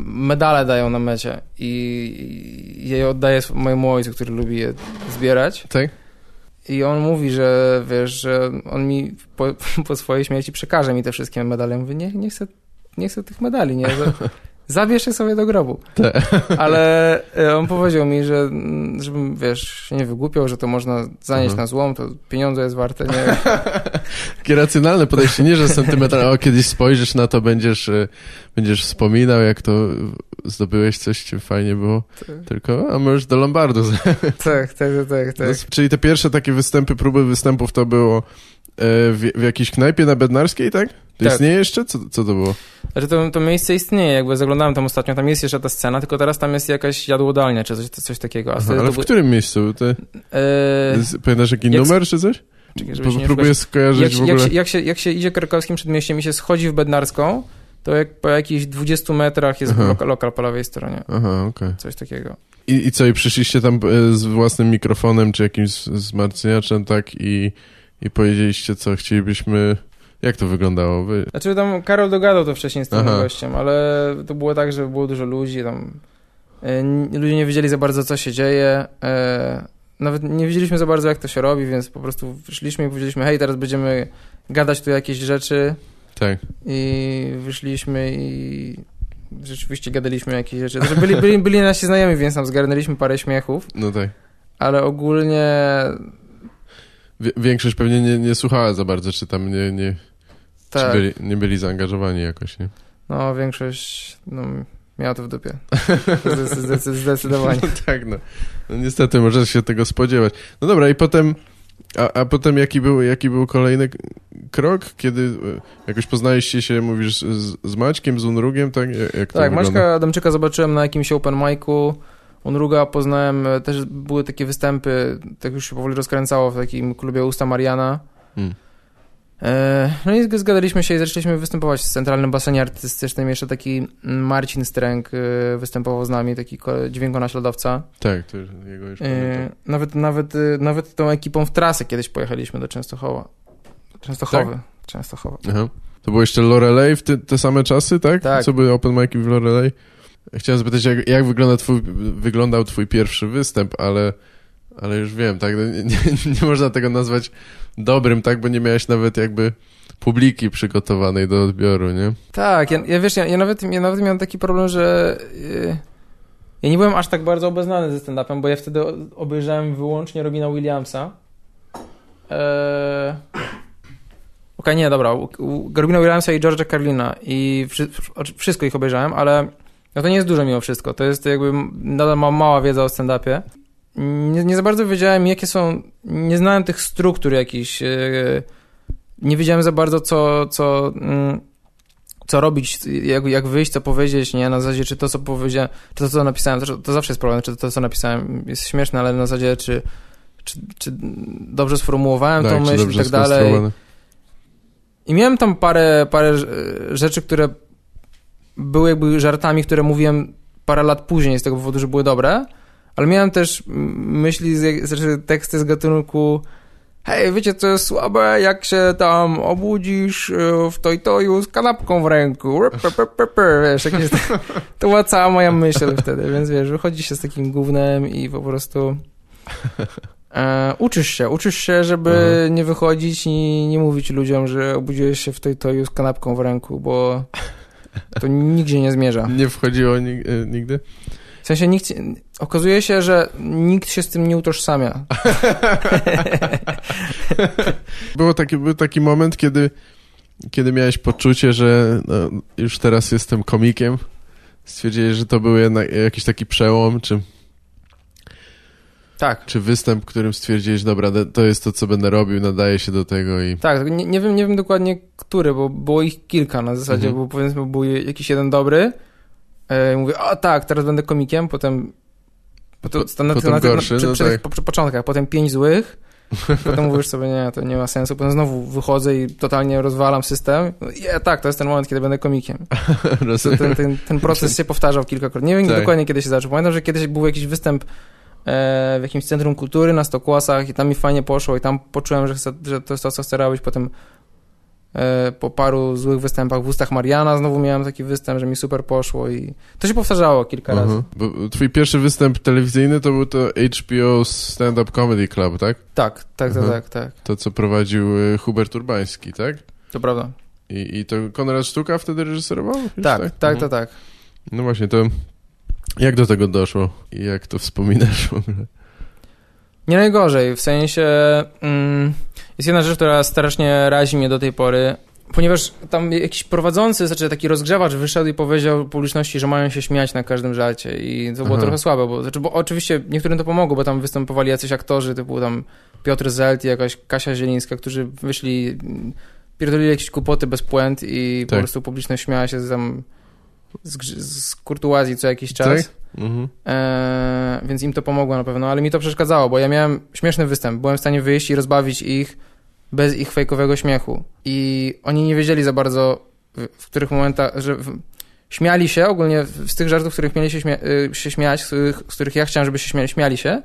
medale dają na mecie i je oddaję mojemu ojcu, który lubi je zbierać. Tak? I on mówi, że wiesz, że on mi po, po swojej śmierci przekaże mi te wszystkie medale. Ja mówię, nie, nie chcę, nie chcę tych medali, nie? zabierz je sobie do grobu. Te. Ale e, on powiedział mi, że mm, żebym, wiesz, się nie wygłupiał, że to można zanieść mhm. na złom, to pieniądze jest warte, nie? Takie racjonalne podejście, nie, że sentymentalne, o kiedyś spojrzysz na to, będziesz, e, będziesz wspominał, jak to zdobyłeś coś, czym fajnie było, tak. tylko, a możesz do Lombardu. tak, tak, tak, tak. No, czyli te pierwsze takie występy, próby występów to było w, w jakiejś knajpie na Bednarskiej, tak? To Tak. istnieje jeszcze? Co, co to było? Znaczy to, to miejsce istnieje, jakby zaglądałem tam ostatnio, tam jest jeszcze ta scena, tylko teraz tam jest jakaś jadłodalnia, czy coś, coś takiego. A Aha, ale w był- którym miejscu? Ty, e, z- pamiętasz jaki jak- numer czy coś? czekaj, próbuję skojarzyć jak, w ogóle. jak, się, jak, się, jak się idzie krakowskim przedmieściem i się schodzi w Bednarską, to jak po jakichś 20 metrach jest lokal, lokal po lewej stronie. Aha, okej. Coś takiego. I, I co, i przyszliście tam e, z własnym mikrofonem, czy jakimś wzmacniaczem, tak? I, I powiedzieliście, co chcielibyśmy... Jak to wyglądało? Wy... Znaczy tam Karol dogadał to wcześniej z tym Aha. gościem, ale to było tak, że było dużo ludzi, tam e, ludzie nie wiedzieli za bardzo, co się dzieje. E, nawet nie wiedzieliśmy za bardzo, jak to się robi, więc po prostu wyszliśmy i powiedzieliśmy, hej, teraz będziemy gadać tu jakieś rzeczy Tak. i wyszliśmy i rzeczywiście gadaliśmy jakieś rzeczy. Znaczy, byli, byli, byli nasi znajomi, więc tam zgarnęliśmy parę śmiechów, No tak. ale ogólnie większość pewnie nie, nie słuchała za bardzo, czy tam nie, nie, tak, byli, nie byli zaangażowani jakoś, nie? no większość no, miała to w dupie. Zdecy- zdecy- Zdecydowanie. No tak, no. no. Niestety, można się tego spodziewać. No dobra, i potem... A, a potem jaki był, jaki był kolejny krok, kiedy e, jakoś poznaliście się, mówisz, z, z Maćkiem, z Unrugiem, tak? Jak Tak? Maćka Adamczyka zobaczyłem na jakimś open micu, Unruga poznałem, e, też były takie występy, tak już się powoli rozkręcało w takim klubie Usta Mariana. E, No i zgadaliśmy się i zaczęliśmy występować w Centralnym Basenie Artystycznym. Jeszcze taki Marcin Stręk e, występował z nami, taki ko- dźwiękonaśladowca. Tak, to jego już pamiętam. Nawet, nawet, nawet tą ekipą w trasę kiedyś pojechaliśmy do Częstochowa. Częstochowy. Tak? Częstochowa. Aha. To było jeszcze Lorelei w ty, te same czasy, tak? Tak. Co były open mic'i w Lorelei? Chciałem zapytać, jak, jak wygląda twój, wyglądał twój pierwszy występ, ale, ale już wiem, tak? No Nie, nie, nie można tego nazwać dobrym, tak? Bo nie miałeś nawet jakby publiki przygotowanej do odbioru, nie? Tak, ja, ja wiesz, ja, ja, nawet, ja nawet miałem taki problem, że yy, ja nie byłem aż tak bardzo obeznany ze stand-upem, bo ja wtedy obejrzałem wyłącznie Robina Williamsa. Eee... Okej, nie, dobra, Robina Williamsa i George'a Carlina i wszy, wszy- wszystko ich obejrzałem, ale no to nie jest dużo mimo wszystko, to jest jakby nadal mam mała wiedza o stand-upie. Nie, nie za bardzo wiedziałem, jakie są, nie znałem tych struktur jakichś, yy, nie wiedziałem za bardzo, co, co, mm, co robić, jak, jak wyjść, co powiedzieć, nie, na zasadzie, czy to, co powiedziałem, czy to, co napisałem, to, to zawsze jest problem, czy to, co napisałem jest śmieszne, ale na zasadzie, czy, czy, czy dobrze sformułowałem tą Tak, czy myśl i tak dalej. I miałem tam parę, parę e, rzeczy, które były jakby żartami, które mówiłem parę lat później z tego powodu, że były dobre, ale miałem też myśli, z, znaczy teksty z gatunku hej, wiecie co jest słabe, jak się tam obudzisz e, w toj-toju z kanapką w ręku, wiesz, jakieś, to była cała moja myśl wtedy, więc wiesz, wychodzi się z takim gównem i po prostu e, uczysz się, uczysz się, żeby Mhm. nie wychodzić i nie mówić ludziom, że obudziłeś się w toj-toju z kanapką w ręku, bo to nigdzie nie zmierza. Nie wchodziło e, nigdy? W sensie nikt, okazuje się, że nikt się z tym nie utożsamia. Było taki, był taki moment, kiedy, kiedy miałeś poczucie, że no, już teraz jestem komikiem. Stwierdziłeś, że to był jakiś taki przełom, czy, Tak. czy występ, którym stwierdziłeś, dobra, to jest to, co będę robił, nadaje się do tego i... Tak, tylko nie, nie, wiem, nie wiem dokładnie który, bo było ich kilka na zasadzie, Mhm. bo powiedzmy był jakiś jeden dobry. E, mówię, o tak, teraz będę komikiem, potem. Po, to, Po- na, potem na, na, gorszy, przy, no przy, tak. tych po, przy początkach, potem pięć złych. Potem mówisz sobie, nie, to nie ma sensu. Potem znowu wychodzę i totalnie rozwalam system. Je, tak, to jest ten moment, kiedy będę komikiem. Ten, ten, ten proces się powtarzał kilkakrotnie. Nie wiem Tak. dokładnie, kiedy się zaczął. Pamiętam, że kiedyś był jakiś występ w jakimś centrum kultury na Stokłasach i tam mi fajnie poszło i tam poczułem, że, chcę, że to jest to, co chcę robić. Potem e, po paru złych występach w ustach Mariana znowu miałem taki występ, że mi super poszło i to się powtarzało kilka razy. Mhm. Bo twój pierwszy występ telewizyjny to był to HBO Stand Up Comedy Club, tak? Tak, tak, tak, Mhm. tak, tak. To, co prowadził y, Hubert Urbański, tak? To prawda. I, I to Konrad Sztuka wtedy reżyserował? Już, Tak, tak, Mhm. tak, tak. No właśnie, to jak do tego doszło? Jak to wspominasz w ogóle? Nie najgorzej, w sensie mm, jest jedna rzecz, która strasznie razi mnie do tej pory, ponieważ tam jakiś prowadzący, znaczy taki rozgrzewacz wyszedł i powiedział publiczności, że mają się śmiać na każdym żarcie i to było Aha. trochę słabe, bo, znaczy, bo oczywiście niektórym to pomogło, bo tam występowali jacyś aktorzy typu tam Piotr Zelt i jakaś Kasia Zielińska, którzy wyszli, pierdolili jakieś kłopoty bez puent i tak. po prostu publiczność śmiała się tam z, z kurtuazji co jakiś czas. Tak? Mhm. E, więc im to pomogło na pewno, ale mi to przeszkadzało, bo ja miałem śmieszny występ. Byłem w stanie wyjść i rozbawić ich bez ich fejkowego śmiechu. I oni nie wiedzieli za bardzo, w, w których momentach, że w, śmiali się ogólnie z tych żartów, w których mieli się, śmia y, się śmiać, z których, z których, ja chciałem, żeby się śmiali, śmiali się,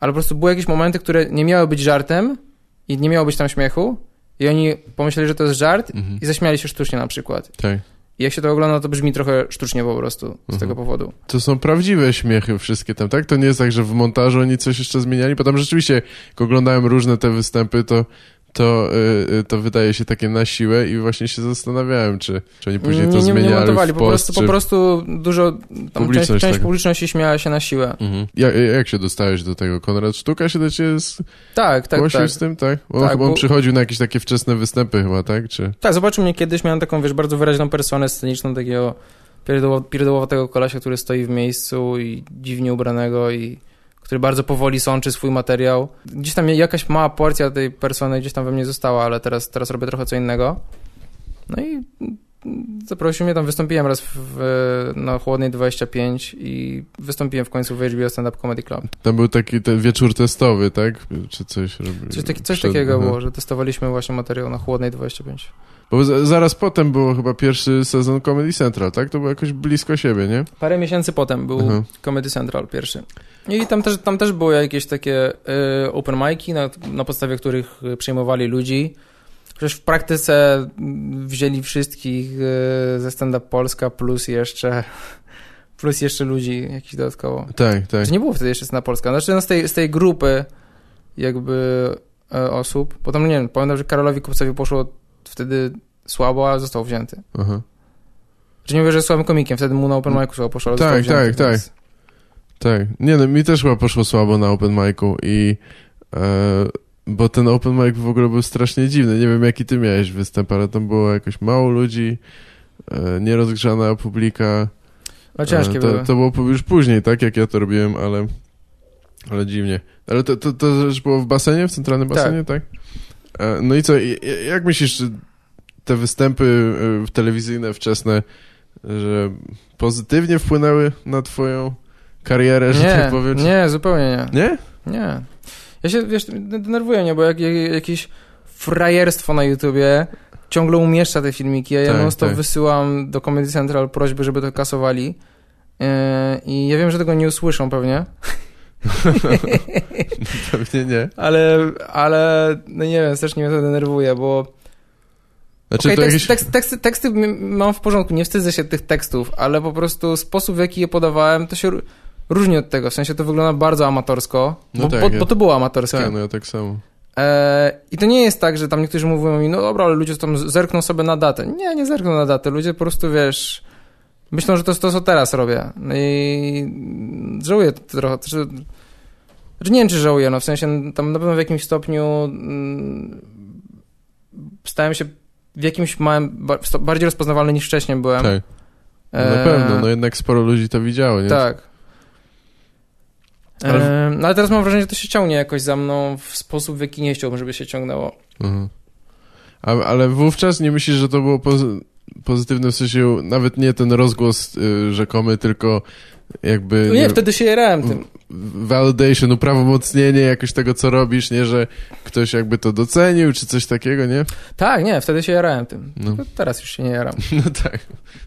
ale po prostu były jakieś momenty, które nie miały być żartem i nie miało być tam śmiechu i oni pomyśleli, że to jest żart mhm. i zaśmiali się sztucznie na przykład. Tak. Jak się to ogląda, to brzmi trochę sztucznie po prostu z mhm. tego powodu. To są prawdziwe śmiechy wszystkie tam, tak? To nie jest tak, że w montażu oni coś jeszcze zmieniali, bo tam rzeczywiście, jak oglądałem różne te występy, to to, y, to wydaje się takie na siłę i właśnie się zastanawiałem, czy, czy oni później to nie, zmieniali nie montowali, po prostu, po prostu dużo, tam publiczność część, część publiczności śmiała się na siłę. Mhm. Jak, jak się dostałeś do tego? Konrad Sztuka się do ciebie z... tak, tak, tak. z tym, tak? On, tak, on bo... przychodził na jakieś takie wczesne występy chyba, tak? Czy... Tak, zobaczył mnie kiedyś, miałem taką, wiesz, bardzo wyraźną personę sceniczną, takiego pierdołowatego kolesia, który stoi w miejscu i dziwnie ubranego i który bardzo powoli sączy swój materiał. Gdzieś tam jakaś mała porcja tej persony gdzieś tam we mnie została, ale teraz, teraz robię trochę co innego. No i zaprosił mnie, tam wystąpiłem raz w, na Chłodnej 25 i wystąpiłem w końcu w HBO Stand Up Comedy Club. Tam był taki ten wieczór testowy, tak? Czy coś robił? Coś, taki, coś Przed... takiego było, że testowaliśmy właśnie materiał na Chłodnej 25. Bo zaraz potem było chyba pierwszy sezon Comedy Central, tak? To było jakoś blisko siebie, nie? Parę miesięcy potem był Aha. Comedy Central pierwszy. I tam też, tam też były jakieś takie y, open mic'i, na, na podstawie których przyjmowali ludzi. Przecież w praktyce wzięli wszystkich y, ze Stand Up Polska plus jeszcze plus jeszcze ludzi jakiś dodatkowo. Tak, tak. Nie było wtedy jeszcze Stand Up Polska. Znaczy no z, tej, z tej grupy jakby y, osób, potem nie wiem, pamiętam, że Karolowi Kupcowi poszło wtedy słabo, a został wzięty. Aha. Że nie mówię, że jest słabym komikiem, wtedy mu na open micu słabo poszło, ale tak, został wzięty. Tak, tak, tak. Tak. Nie no, mi też chyba poszło słabo na open micu i e, bo ten open mic w ogóle był strasznie dziwny. Nie wiem, jaki ty miałeś występ, ale tam było jakoś mało ludzi, e, nierozgrzana publika. A ciężkie e, to, były. To było już później, tak, jak ja to robiłem, ale ale dziwnie. Ale to, to, to też było w basenie, w centralnym tak. basenie, tak? tak? E, no i co, jak myślisz, te występy e, telewizyjne wczesne, że pozytywnie wpłynęły na twoją karierę, że nie, tak powiem? Czy... Nie, zupełnie nie. Nie? Nie. Ja się, wiesz, denerwuję mnie, bo jak, jak, jakieś frajerstwo na YouTubie ciągle umieszcza te filmiki, a ja tak, tak. wysyłam do Comedy Central prośby, żeby to kasowali yy, i ja wiem, że tego nie usłyszą pewnie. pewnie nie. Ale, ale, no nie wiem, strasznie mnie to denerwuje, bo znaczy, okay, tekst, jakieś... tekst, teksty, teksty mam w porządku, nie wstydzę się tych tekstów, ale po prostu sposób, w jaki je podawałem, to się różni od tego. W sensie to wygląda bardzo amatorsko, no bo, tak, bo, bo, to było amatorskie. Tak, no ja tak samo. E, I to nie jest tak, że tam niektórzy mówią mi, no dobra, ale ludzie tam zerkną sobie na datę. Nie, nie zerkną na datę. Ludzie po prostu, wiesz, myślą, że to jest to, co teraz robię. No i żałuję trochę. Znaczy, nie wiem, czy żałuję, no w sensie tam na pewno w jakimś stopniu mm, stałem się w jakimś małym, bardziej rozpoznawalny niż wcześniej byłem. Tak. No na e, pewno, no jednak sporo ludzi to widziało, nie? Tak. Ale... no ale teraz mam wrażenie, że to się ciągnie jakoś za mną w sposób, w jaki nie chciałbym, żeby się ciągnęło. Mhm. A, ale wówczas nie myślisz, że to było pozy pozytywne w sensie nawet nie ten rozgłos y, rzekomy, tylko jakby... No nie, nie, wtedy się jarałem tym. Validation, uprawomocnienie jakoś tego, co robisz, nie, że ktoś jakby to docenił, czy coś takiego, nie? Tak, nie, wtedy się jarałem tym. No. Teraz już się nie jaram. No tak,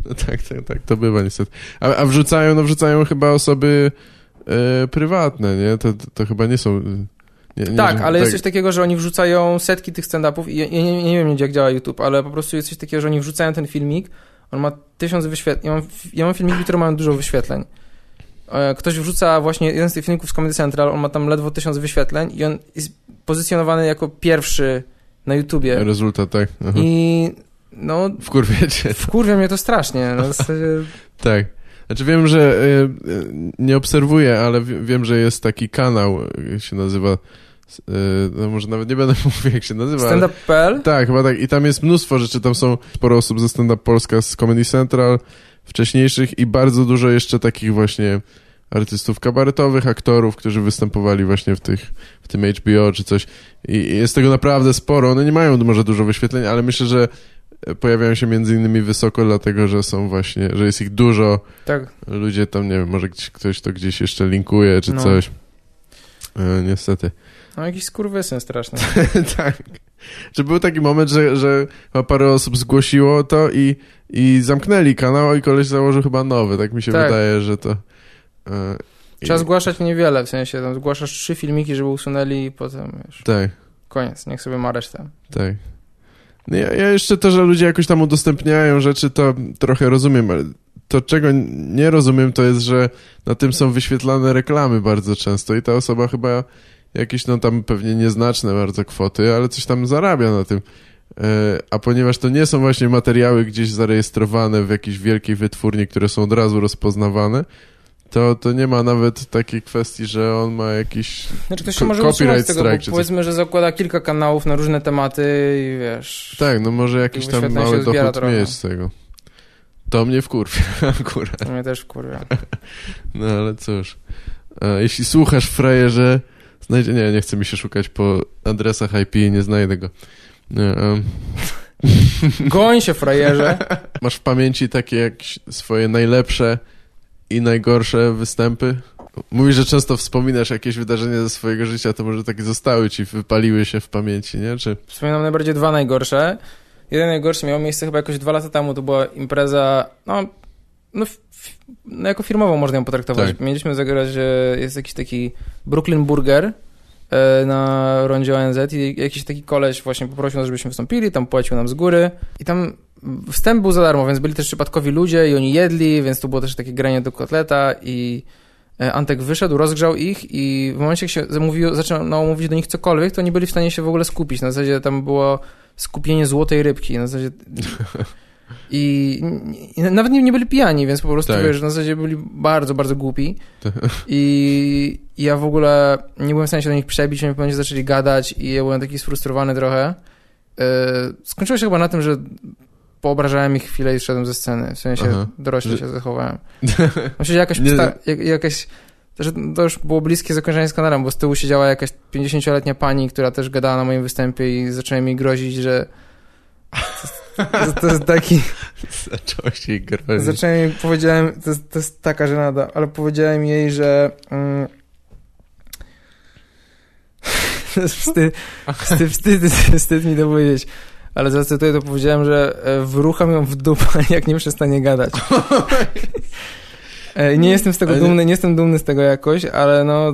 no tak, tak, tak, to bywa niestety. A, a wrzucają, no wrzucają chyba osoby e, prywatne, nie? To, to chyba nie są... Nie, nie, tak, ale tak. jest coś takiego, że oni wrzucają setki tych stand-upów i ja, ja nie, nie, wiem, jak działa YouTube, ale po prostu jest coś takiego, że oni wrzucają ten filmik, on ma tysiąc wyświetleń, ja mam, ja mam filmiki, które mają dużo wyświetleń. E, ktoś wrzuca właśnie jeden z tych filmików z Comedy Central, on ma tam ledwo tysiąc wyświetleń i on jest pozycjonowany jako pierwszy na YouTubie. Rezultat, tak. Aha. I no... Wkurwia cię. Wkurwia mnie to strasznie. No, w tak. Znaczy wiem, że y, nie obserwuję, ale wiem, że jest taki kanał, się nazywa y, no może nawet nie będę mówił, jak się nazywa. Stand-up.pl? Tak, chyba tak. I tam jest mnóstwo rzeczy. Tam są sporo osób ze Stand Up Polska, z Comedy Central, wcześniejszych i bardzo dużo jeszcze takich właśnie artystów kabaretowych, aktorów, którzy występowali właśnie w, tych, w tym HBO czy coś. I jest tego naprawdę sporo. One nie mają może dużo wyświetleń, ale myślę, że pojawiają się między innymi wysoko, dlatego że są właśnie, że jest ich dużo. Tak. Ludzie tam, nie wiem, może ktoś to gdzieś jeszcze linkuje czy no. coś. E, niestety. No jakiś skurwysyn straszny. tak. Że był taki moment, że, że parę osób zgłosiło to i, i zamknęli kanał i koleś założył chyba nowy. Tak mi się tak. wydaje, że to... E, Trzeba i... zgłaszać niewiele, w sensie tam zgłaszasz trzy filmiki, żeby usunęli i potem wiesz. Tak. Koniec, niech sobie ma resztę. Tak. No ja, ja jeszcze to, że ludzie jakoś tam udostępniają rzeczy, to trochę rozumiem, ale to, czego nie rozumiem, to jest, że na tym są wyświetlane reklamy bardzo często i ta osoba chyba jakieś, no tam pewnie nieznaczne bardzo kwoty, ale coś tam zarabia na tym. E, a ponieważ to nie są właśnie materiały gdzieś zarejestrowane w jakiejś wielkiej wytwórni, które są od razu rozpoznawane, to, to nie ma nawet takiej kwestii, że on ma jakiś znaczy, ktoś się może copyright tego, strike. Powiedzmy, że zakłada kilka kanałów na różne tematy i wiesz... Tak, no może jakiś tam mały dochód trochę. mieć z tego. To mnie wkurwia akurat. To mnie też wkurwia. No ale cóż. A jeśli słuchasz, frajerze, znajdzie... Nie, nie chce mi się szukać po adresach IP, nie znajdę go. Nie, um... Goń się, frajerze. Masz w pamięci takie jakieś swoje najlepsze i najgorsze występy? Mówisz, że często wspominasz jakieś wydarzenia ze swojego życia, to może takie zostały ci, wypaliły się w pamięci, nie? Czy... Wspominam najbardziej dwa najgorsze. Jeden najgorszy miał miejsce chyba jakoś dwa lata temu, to była impreza, no, no, no jako firmową można ją potraktować. Tak. Mieliśmy zagrać, że jest jakiś taki Brooklyn Burger e, na rondzie ONZ i jakiś taki koleś właśnie poprosił nas, żebyśmy wystąpili, tam płacił nam z góry i tam wstęp był za darmo, więc byli też przypadkowi ludzie i oni jedli, więc tu było też takie granie do kotleta i e, Antek wyszedł, rozgrzał ich i w momencie, jak się zamówił, zaczynał mówić do nich cokolwiek, to nie byli w stanie się w ogóle skupić. Na zasadzie tam było skupienie złotej rybki. Na zasadzie... I, I, nawet nie, nie, byli pijani, więc po prostu tak. wiesz, na zasadzie byli bardzo, bardzo głupi. Tak. I, I, ja w ogóle nie byłem w stanie się do nich przebić, oni pewnie zaczęli gadać i ja byłem taki sfrustrowany trochę. Yy, skończyło się chyba na tym, że poobrażałem ich chwilę i szedłem ze sceny. W sensie Aha. się zachowałem. Myślę, że jakaś, jak, jakaś że to już było bliskie zakończenie z kanałem, bo z tyłu siedziała jakaś 50-letnia pani, która też gadała na moim występie i zaczęła mi grozić, że to, to jest taki... Zacząłeś jej grozić. Zacząłem jej, powiedziałem, to jest, to jest taka żenada, ale powiedziałem jej, że... Mm, wstyd, wstyd, wstyd, wstyd mi to powiedzieć. Ale zacytuję to powiedziałem, że e, wrucham ją w dupę, jak nie przestanie gadać. E, nie jestem z tego dumny, nie jestem dumny z tego jakoś, ale no,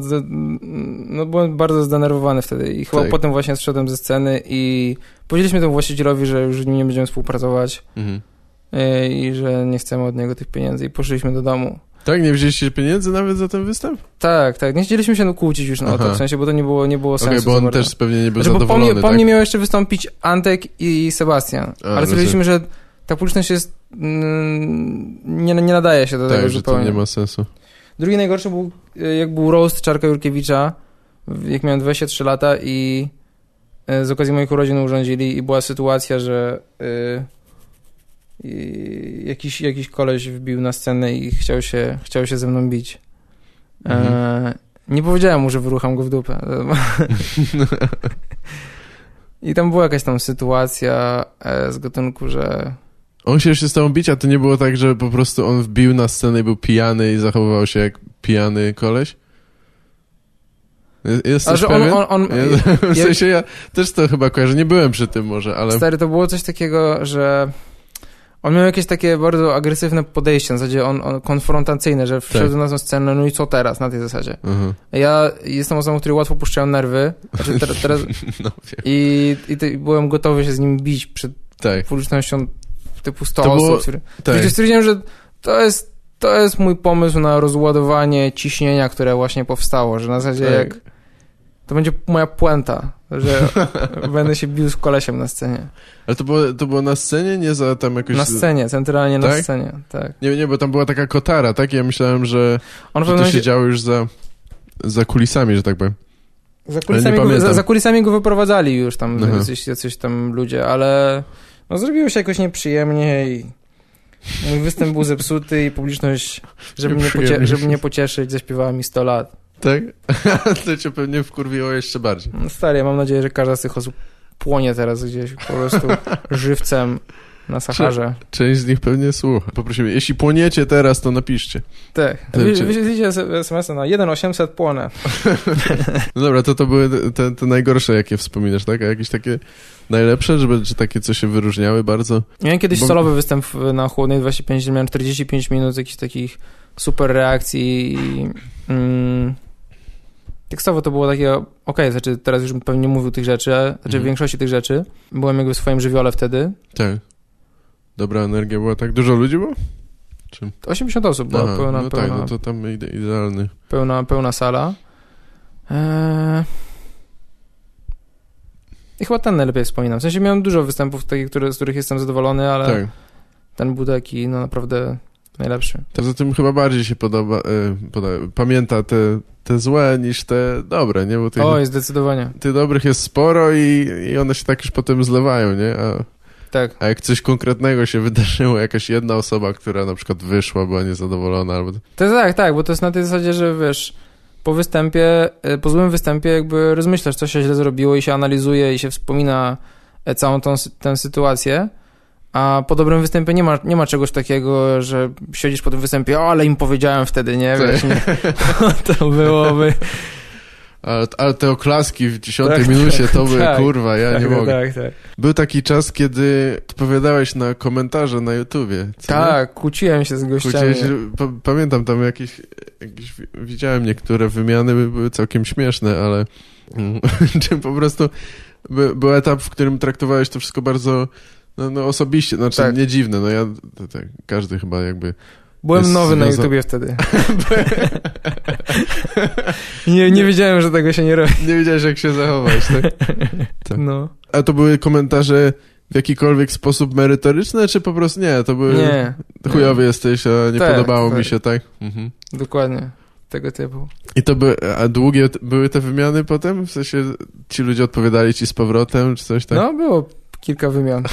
no byłem bardzo zdenerwowany wtedy i chyba tak. potem właśnie zszedłem ze sceny i powiedzieliśmy temu właścicielowi, że już nie będziemy współpracować mhm. E, i że nie chcemy od niego tych pieniędzy i poszliśmy do domu. Tak? Nie wzięliście pieniędzy nawet za ten występ? Tak, tak. Nie chcieliśmy się kłócić już na to, w sensie, bo to nie było, nie było sensu. Okay, bo on też pewnie nie był znaczy, zadowolony, po mnie, tak? po mnie miał jeszcze wystąpić Antek i Sebastian, A, ale stwierdziliśmy, że ta publiczność jest, mm, nie, nie nadaje się do tak, tego że zupełnie. to nie ma sensu. Drugi najgorszy był, e, jak był roast Czarka Jurkiewicza, jak miałem 23 lata i z okazji moich urodzin urządzili i była sytuacja, że y, jakiś, jakiś koleś wbił na scenę i chciał się, chciał się ze mną bić. Mhm. E, nie powiedziałem mu, że wyrucham go w dupę. I tam była jakaś tam sytuacja z gatunku, że on się jeszcze z tobą bić, a to nie było tak, że po prostu on wbił na scenę i był pijany i zachowywał się jak pijany koleś? Jesteś a że? On, on, on, ja, w sensie ja też to chyba kojarzę, nie byłem przy tym może, ale... Stary, to było coś takiego, że on miał jakieś takie bardzo agresywne podejście, na zasadzie on, on konfrontacyjne, że wszedł tak. na tę scenę, no i co teraz, na tej zasadzie. Mhm. Ja jestem osobą, której łatwo puszczają nerwy, znaczy teraz, teraz no, i, i byłem gotowy się z nim bić przed tak. publicznością typu 100 to osób. Było, który, tak. Stwierdziłem, że to jest, to jest mój pomysł na rozładowanie ciśnienia, które właśnie powstało, że na zasadzie tak. jak to będzie moja puenta, że będę się bił z kolesiem na scenie. Ale to było, to było na scenie, nie za tam jakoś... Na scenie, centralnie tak? na scenie, tak. Nie, nie, bo tam była taka kotara, tak? Ja myślałem, że, On że to się działo już za, za kulisami, że tak powiem. Za kulisami, go, za, za kulisami go wyprowadzali już tam jacyś, jacyś tam ludzie, ale no zrobiło się jakoś nieprzyjemnie i Mój występ był zepsuty i publiczność, żeby, mnie, pocie- żeby mnie pocieszyć, zaśpiewała mi 100 lat. Tak? to cię pewnie wkurwiło jeszcze bardziej. No stary, mam nadzieję, że każda z tych osób płonie teraz gdzieś po prostu żywcem na Saharze. Część z nich pewnie słucha. Poprosimy, jeśli płoniecie teraz, to napiszcie. Tak. Wyślijcie SMS-a na 1800 płonę. no dobra, to to były te, te, najgorsze, jakie wspominasz, tak? A jakieś takie najlepsze, żeby, czy takie, co się wyróżniały bardzo? Miałem kiedyś Bo... solowy występ na Chłodnej 25, miałem 45 minut jakichś takich super reakcji i... Mm, tekstowo to było takie, okej, okay, znaczy teraz już pewnie mówił tych rzeczy, znaczy mhm. większości tych rzeczy. Byłem jakby w swoim żywiole wtedy. Tak. Dobra energia była, tak dużo ludzi było? Czy... 80 osób była Aha, pełna, no pełna, tak, no to tam ide idealny. Pełna, pełna sala. Eee... I chyba ten najlepiej wspominam. W sensie miałem dużo występów takich, które, z których jestem zadowolony, ale tak. ten był taki, no naprawdę najlepszy. Poza tym chyba bardziej się podoba, e, poda, pamięta te, te złe niż te dobre, nie? Bo tych, Oj, zdecydowanie. Tych dobrych jest sporo i, i one się tak już potem zlewają, nie? A tak. A jak coś konkretnego się wydarzyło, jakaś jedna osoba, która na przykład wyszła, była niezadowolona albo... To jest tak, tak, bo to jest na tej zasadzie, że wiesz, po występie, e, po złym występie jakby rozmyślasz, co się źle zrobiło i się analizuje i się wspomina e, całą tą, tę sytuację, a po dobrym występie nie ma, nie ma czegoś takiego, że siedzisz po tym występie, o, ale im powiedziałem wtedy, nie? Wiesz, nie? to byłoby... Ale, ale te oklaski w dziesiątej tak, minucie to by, tak, kurwa, ja tak, nie mogę. Tak, tak. Był taki czas, kiedy odpowiadałeś na komentarze na YouTubie. tak, nie? kłóciłem się z gościami. Się, pamiętam tam jakieś, jakieś, widziałem niektóre wymiany, były całkiem śmieszne, ale czym po prostu by, był etap, w którym traktowałeś to wszystko bardzo no, no osobiście, znaczy tak. nie dziwne, no ja, tak, każdy chyba jakby Byłem nowy na YouTubie wtedy. nie, nie wiedziałem, że tego się nie robi. Nie wiedziałeś, jak się zachować, tak? tak? No. A to były komentarze w jakikolwiek sposób merytoryczne, czy po prostu nie? To były... Nie. Chujowy nie. jesteś, a nie tak, podobało tak. mi się, tak? Mhm. Dokładnie. Tego typu. I to by, a długie były te wymiany potem? W sensie ci ludzie odpowiadali ci z powrotem, czy coś tak? No, było kilka wymian.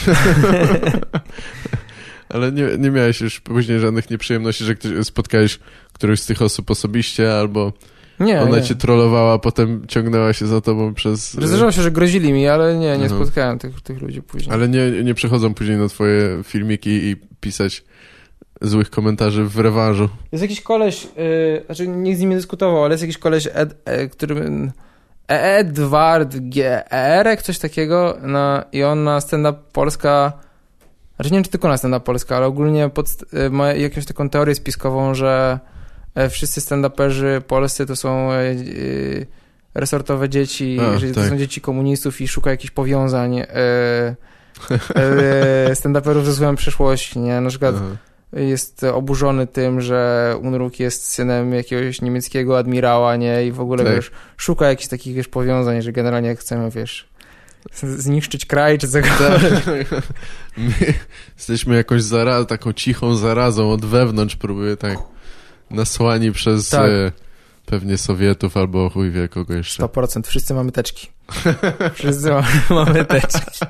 Ale nie, nie miałeś już później żadnych nieprzyjemności, że ktoś, spotkałeś którąś z tych osób osobiście, albo nie, ona nie. cię trollowała, potem ciągnęła się za tobą przez... Zdarzało się, że grozili mi, ale nie, nie mhm. spotkałem tych, tych ludzi później. Ale nie, nie przychodzą później na twoje filmiki i pisać złych komentarzy w rewanżu. Jest jakiś koleś, yy, znaczy nikt z nim nie dyskutował, ale jest jakiś koleś, ed, e, który... E, Edward G. coś takiego, no, i on na stand-up Polska znaczy nie wiem, czy tylko na stand Polska, ale ogólnie pod, e, ma jakąś taką teorię spiskową, że e, wszyscy stand-uperzy polscy to są e, resortowe dzieci, A, że tak. to są dzieci komunistów i szuka jakichś powiązań stand-uperów ze złą przeszłości, nie? Na przykład Aha. jest oburzony tym, że Unruk jest synem jakiegoś niemieckiego admirała, nie? I w ogóle, tak. wiesz, szuka jakichś takich, wiesz, powiązań, że generalnie chcemy, wiesz, zniszczyć kraj, czy cokolwiek. Tak. My jesteśmy jakąś zaraz, taką cichą zarazą od wewnątrz, próbuję tak nasłani przez tak. e, pewnie Sowietów albo chuj wie kogo jeszcze. 100%, wszyscy mamy teczki. wszyscy mamy teczki.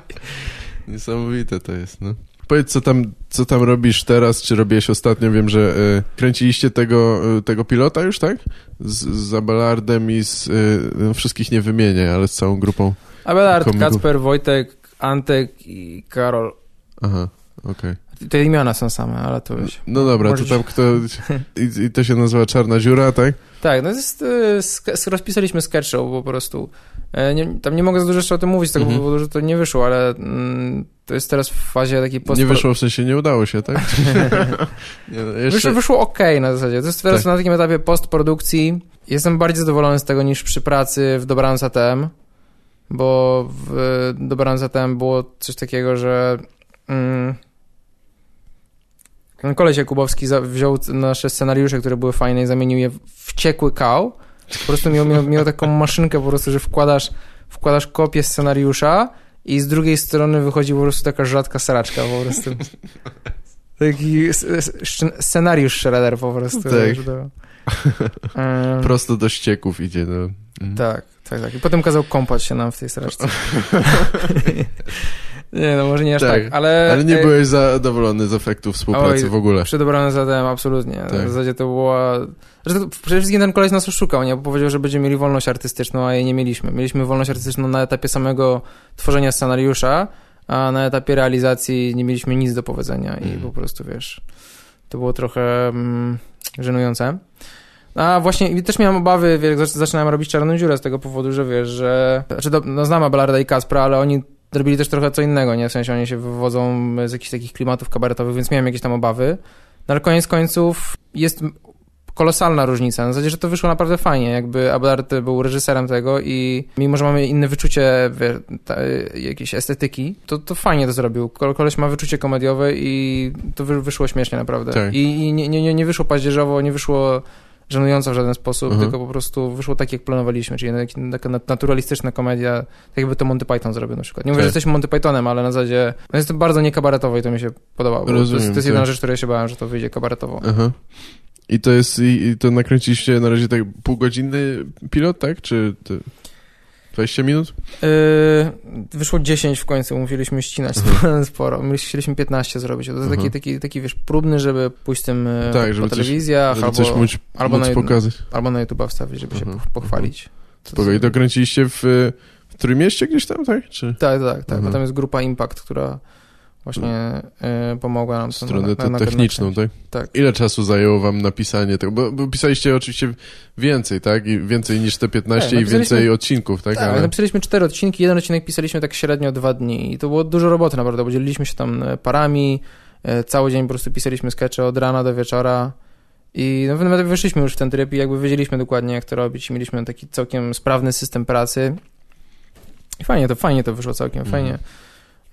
Niesamowite to jest, no. Powiedz, co tam, co tam robisz teraz, czy robiłeś ostatnio? Wiem, że y, kręciliście tego, y, tego pilota już, tak? Z, z Abelardem i z... Y, no, wszystkich nie wymienię, ale z całą grupą Abelard, komików. Kacper, Wojtek, Antek i Karol. Aha, okej. Okay. Te imiona są same, ale to już... No dobra, to tam kto... I, I, to się nazywa Czarna Dziura, tak? Tak, no jest... Y, rozpisaliśmy sketch show po prostu. E, nie, tam nie mogę za dużo jeszcze o tym mówić z tego mhm. powodu, że to nie wyszło, ale mm, to jest teraz w fazie takiej post... Nie wyszło, w sensie nie udało się, tak? nie, no, jeszcze... wyszło, wyszło ok na zasadzie. To jest teraz tak. na takim etapie postprodukcji. Jestem bardziej zadowolony z tego niż przy pracy w Dobranoc ATM bo w Dobranoc ATM było coś takiego, że mm, ten koleś Jakubowski wziął nasze scenariusze, które były fajne i zamienił je w wściekły kał. Po prostu miał, miał, miał taką maszynkę po prostu, że wkładasz, wkładasz kopię scenariusza i z drugiej strony wychodzi po prostu taka rzadka saraczka po prostu. Taki scenariusz Shredder po prostu. Tak. Prosto do ścieków idzie. No. Tak. Tak, tak. I potem kazał kąpać się nam w tej sraczce. Nie, no może nie aż tak, tak ale... Ale nie byłeś zadowolony z efektu współpracy Oj, w ogóle. Przy dobranoc zadałem, absolutnie. Tak. W zasadzie to była... Znaczy, to przede wszystkim ten koleś nas oszukał, nie? Bo powiedział, że będziemy mieli wolność artystyczną, a jej nie mieliśmy. Mieliśmy wolność artystyczną na etapie samego tworzenia scenariusza, a na etapie realizacji nie mieliśmy nic do powiedzenia i mm. po prostu, wiesz, to było trochę mm, żenujące. A właśnie też miałem obawy, jak zaczynałem robić Czarną Dziurę z tego powodu, że wiesz, że... Znaczy, no znam Abelarda i Kaspra, ale oni zrobili też trochę co innego, nie? W sensie oni się wywodzą z jakichś takich klimatów kabaretowych, więc miałem jakieś tam obawy. No ale koniec końców jest kolosalna różnica. Na zasadzie, że to wyszło naprawdę fajnie. Jakby Abelard był reżyserem tego i mimo, że mamy inne wyczucie wie, ta, jakiejś estetyki, to, to fajnie to zrobił. Koleś ma wyczucie komediowe i to wyszło śmiesznie naprawdę. Tak. I, I, nie, nie, nie wyszło paździerzowo, nie wyszło żenująco w żaden sposób, mhm. tylko po prostu wyszło tak, jak planowaliśmy, czyli taka naturalistyczna komedia, tak jakby to Monty Python zrobił na przykład. Nie mówię, tak. że jesteśmy Monty Pythonem, ale na zasadzie no jest to bardzo niekabaretowo i to mi się podobało. Rozumiem, to jest, to jest jedna tak. rzecz, której się bałem, że to wyjdzie kabaretowo. Aha. I to jest, i, to nakręciliście na razie tak półgodzinny pilot, tak? Czy... 20 minut? Yy, wyszło 10 w końcu, musieliśmy ścinać mhm. sporo. My chcieliśmy 15 zrobić. To jest taki, mhm. taki, taki, wiesz, próbny, żeby pójść tym e, tak, żeby po telewizjach, coś, albo, coś móc, albo, móc na, pokazać. albo na YouTube'a wstawić, żeby mhm. się pochwalić. Spoko. I to kręciliście w, w którym mieście gdzieś tam, tak? Czy? Tak, tak, tak. Mhm. Tam jest grupa Impact, która właśnie y, pomogła nam. Stronę na, na, techniczną, tak? Tak. Ile czasu zajęło wam napisanie tego? Bo, bo pisaliście oczywiście więcej, tak? I więcej niż te 15 tak, i więcej odcinków, tak? Tak, ale... napisaliśmy cztery odcinki, jeden odcinek pisaliśmy tak średnio dwa dni i to było dużo roboty naprawdę, bo dzieliliśmy się tam e, parami, y, cały dzień po prostu pisaliśmy skecze od rana do wieczora i no, nawet wyszliśmy już w ten tryb i jakby wiedzieliśmy dokładnie, jak to robić. Mieliśmy taki całkiem sprawny system pracy i fajnie to, fajnie to wyszło całkiem, mhm. fajnie.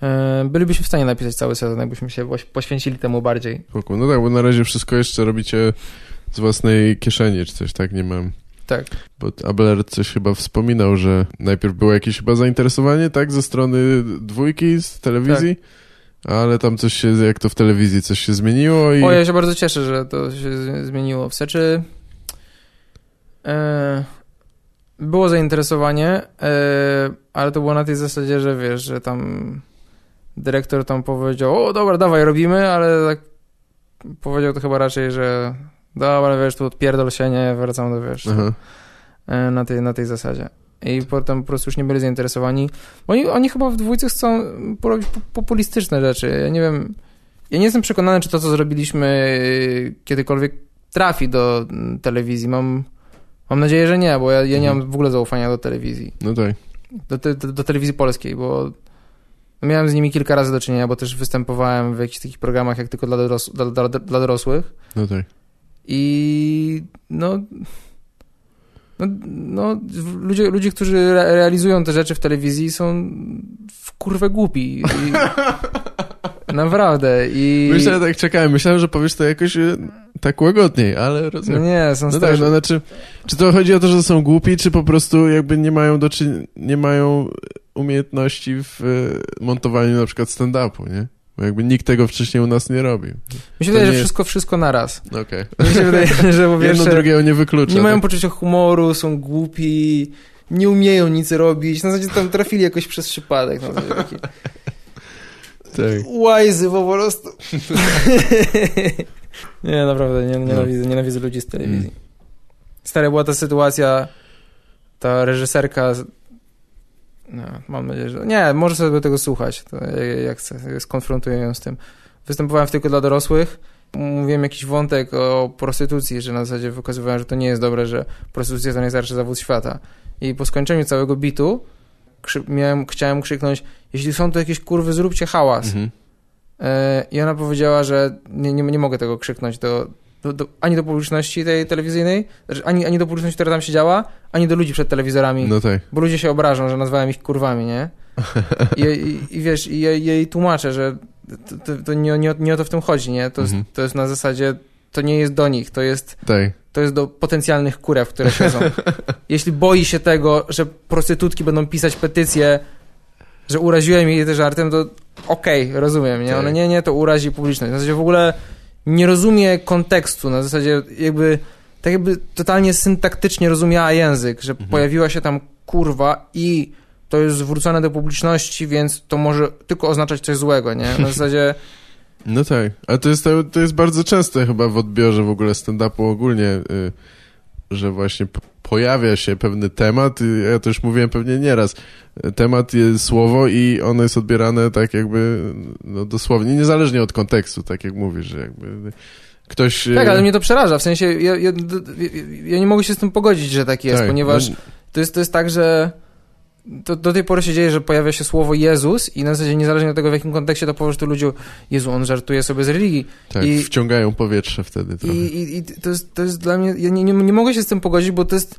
E, bylibyśmy w stanie napisać cały sezon, jakbyśmy się poświęcili temu bardziej. No tak, bo na razie wszystko jeszcze robicie z własnej kieszeni, czy coś tak, nie mam. Tak. Bo Abelard coś chyba wspominał, że najpierw było jakieś chyba zainteresowanie, tak, ze strony dwójki z telewizji, tak. ale tam coś się, jak to w telewizji, coś się zmieniło i... O, ja się bardzo cieszę, że to się zmieniło. W seczy... E, było zainteresowanie, e, ale to było na tej zasadzie, że wiesz, że tam dyrektor tam powiedział, o dobra, dawaj, robimy, ale tak powiedział to chyba raczej, że dobra, wiesz, tu odpierdol się, nie, wracam do, wiesz, e, na tej, na tej zasadzie. I potem po prostu już nie byli zainteresowani. Oni, oni chyba w dwójce chcą porobić populistyczne rzeczy. Ja nie wiem, ja nie jestem przekonany, czy to, co zrobiliśmy kiedykolwiek trafi do telewizji. Mam, mam nadzieję, że nie, bo ja, ja nie mhm. mam w ogóle zaufania do telewizji. No tak. Do, do, do telewizji polskiej, bo Miałem z nimi kilka razy do czynienia, bo też występowałem w jakichś takich programach jak tylko dla, doros dla, dla, dla dorosłych. No tak. I no, no, no ludzie, ludzie, którzy re realizują te rzeczy w telewizji są w kurwę głupi. I, naprawdę. I... Myślę, tak czekałem, myślałem, że powiesz to jakoś e, tak łagodniej, ale rozumiem. No nie, są no tak, no znaczy, czy to chodzi o to, że są głupi, czy po prostu jakby nie mają do czy nie mają umiejętności w e, montowaniu na przykład stand-upu, nie? Bo jakby nikt tego wcześniej u nas nie robił. Mi się wydaje, że wszystko, wszystko naraz. Okej. Okay. Mi się wydaje, że po Jedno drugiego nie wyklucza. Nie mają tak? poczucia humoru, są głupi, nie umieją nic robić. Na zasadzie tam trafili jakoś przez przypadek. Na zasadzie taki... Tak. Łajzy po prostu. nie, naprawdę, nie, nienawidzę, no. nienawidzę ludzi z telewizji. Mm. Stara była ta sytuacja, ta reżyserka no, mam nadzieję, że... Nie, może sobie tego słuchać, to jak chcę, skonfrontuję ją z tym. Występowałem w tylko dla dorosłych, mówiłem jakiś wątek o prostytucji, że na zasadzie wykazywałem, że to nie jest dobre, że prostytucja to najstarszy zawód świata. I po skończeniu całego bitu miałem, chciałem krzyknąć, jeśli są to jakieś kurwy, zróbcie hałas. Mhm. E, I ona powiedziała, że nie, nie, nie mogę tego krzyknąć do, do, do, ani do publiczności tej telewizyjnej, znaczy ani, ani do publiczności, która tam siedziała, ani do ludzi przed telewizorami. No tak. Bo ludzie się obrażą, że nazwałem ich kurwami, nie? I, i, i wiesz, i ja jej tłumaczę, że to, to, to nie, nie, nie, o to w tym chodzi, nie? To, mhm. to jest na zasadzie, to nie jest do nich, to jest, to jest do potencjalnych kurew, które siedzą. Jeśli boi się tego, że prostytutki będą pisać petycje, że uraziłem jej żartem, to okej, okay, rozumiem, nie? One nie, nie, to urazi publiczność. Na zasadzie w ogóle nie rozumie kontekstu, na zasadzie jakby tak jakby totalnie syntaktycznie rozumiała język, że mhm. pojawiła się tam kurwa i to jest zwrócone do publiczności, więc to może tylko oznaczać coś złego, nie? Na zasadzie... No tak, ale to jest, to jest bardzo częste chyba w odbiorze w ogóle stand-upu ogólnie, y, że właśnie pojawia się pewny temat, ja to już mówiłem pewnie nieraz, temat jest słowo i ono jest odbierane tak jakby no dosłownie, niezależnie od kontekstu, tak jak mówisz, że jakby ktoś... Tak, ale mnie to przeraża, w sensie ja, ja, ja nie mogę się z tym pogodzić, że tak jest, tak, ponieważ no... to, jest, to jest tak, że to do tej pory się dzieje, że pojawia się słowo Jezus i na zasadzie niezależnie od tego, w jakim kontekście to po prostu ludziom Jezu, on żartuje sobie z religii. Tak, I, wciągają powietrze wtedy trochę. I, i, i to, jest, to jest dla mnie, ja nie, nie, nie mogę się z tym pogodzić, bo to jest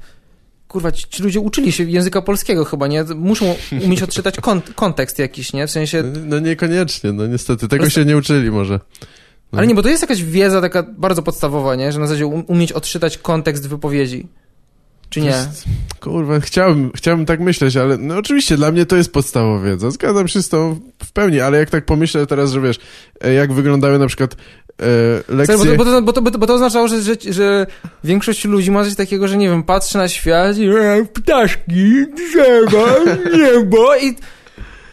kurwa, ci, ludzie uczyli się języka polskiego chyba, nie? Muszą umieć odczytać kont kontekst jakiś, nie? W sensie... No, no niekoniecznie, no niestety. Tego się nie uczyli może. No. Ale nie, bo to jest jakaś wiedza taka bardzo podstawowa, nie? Że na zasadzie umieć odczytać kontekst wypowiedzi. Czy nie? Jest, kurwa, chciałbym, chciałbym tak myśleć, ale no oczywiście dla mnie to jest podstawowa wiedza. Zgadzam się z tą w pełni, ale jak tak pomyślę teraz, że wiesz, e, jak wyglądały na przykład e, lekcje... Bo to, bo, to, bo, to, bo to oznaczało, że, że, że większość ludzi ma coś takiego, że nie wiem, patrzy na świat i e, ptaszki, drzewa, niebo i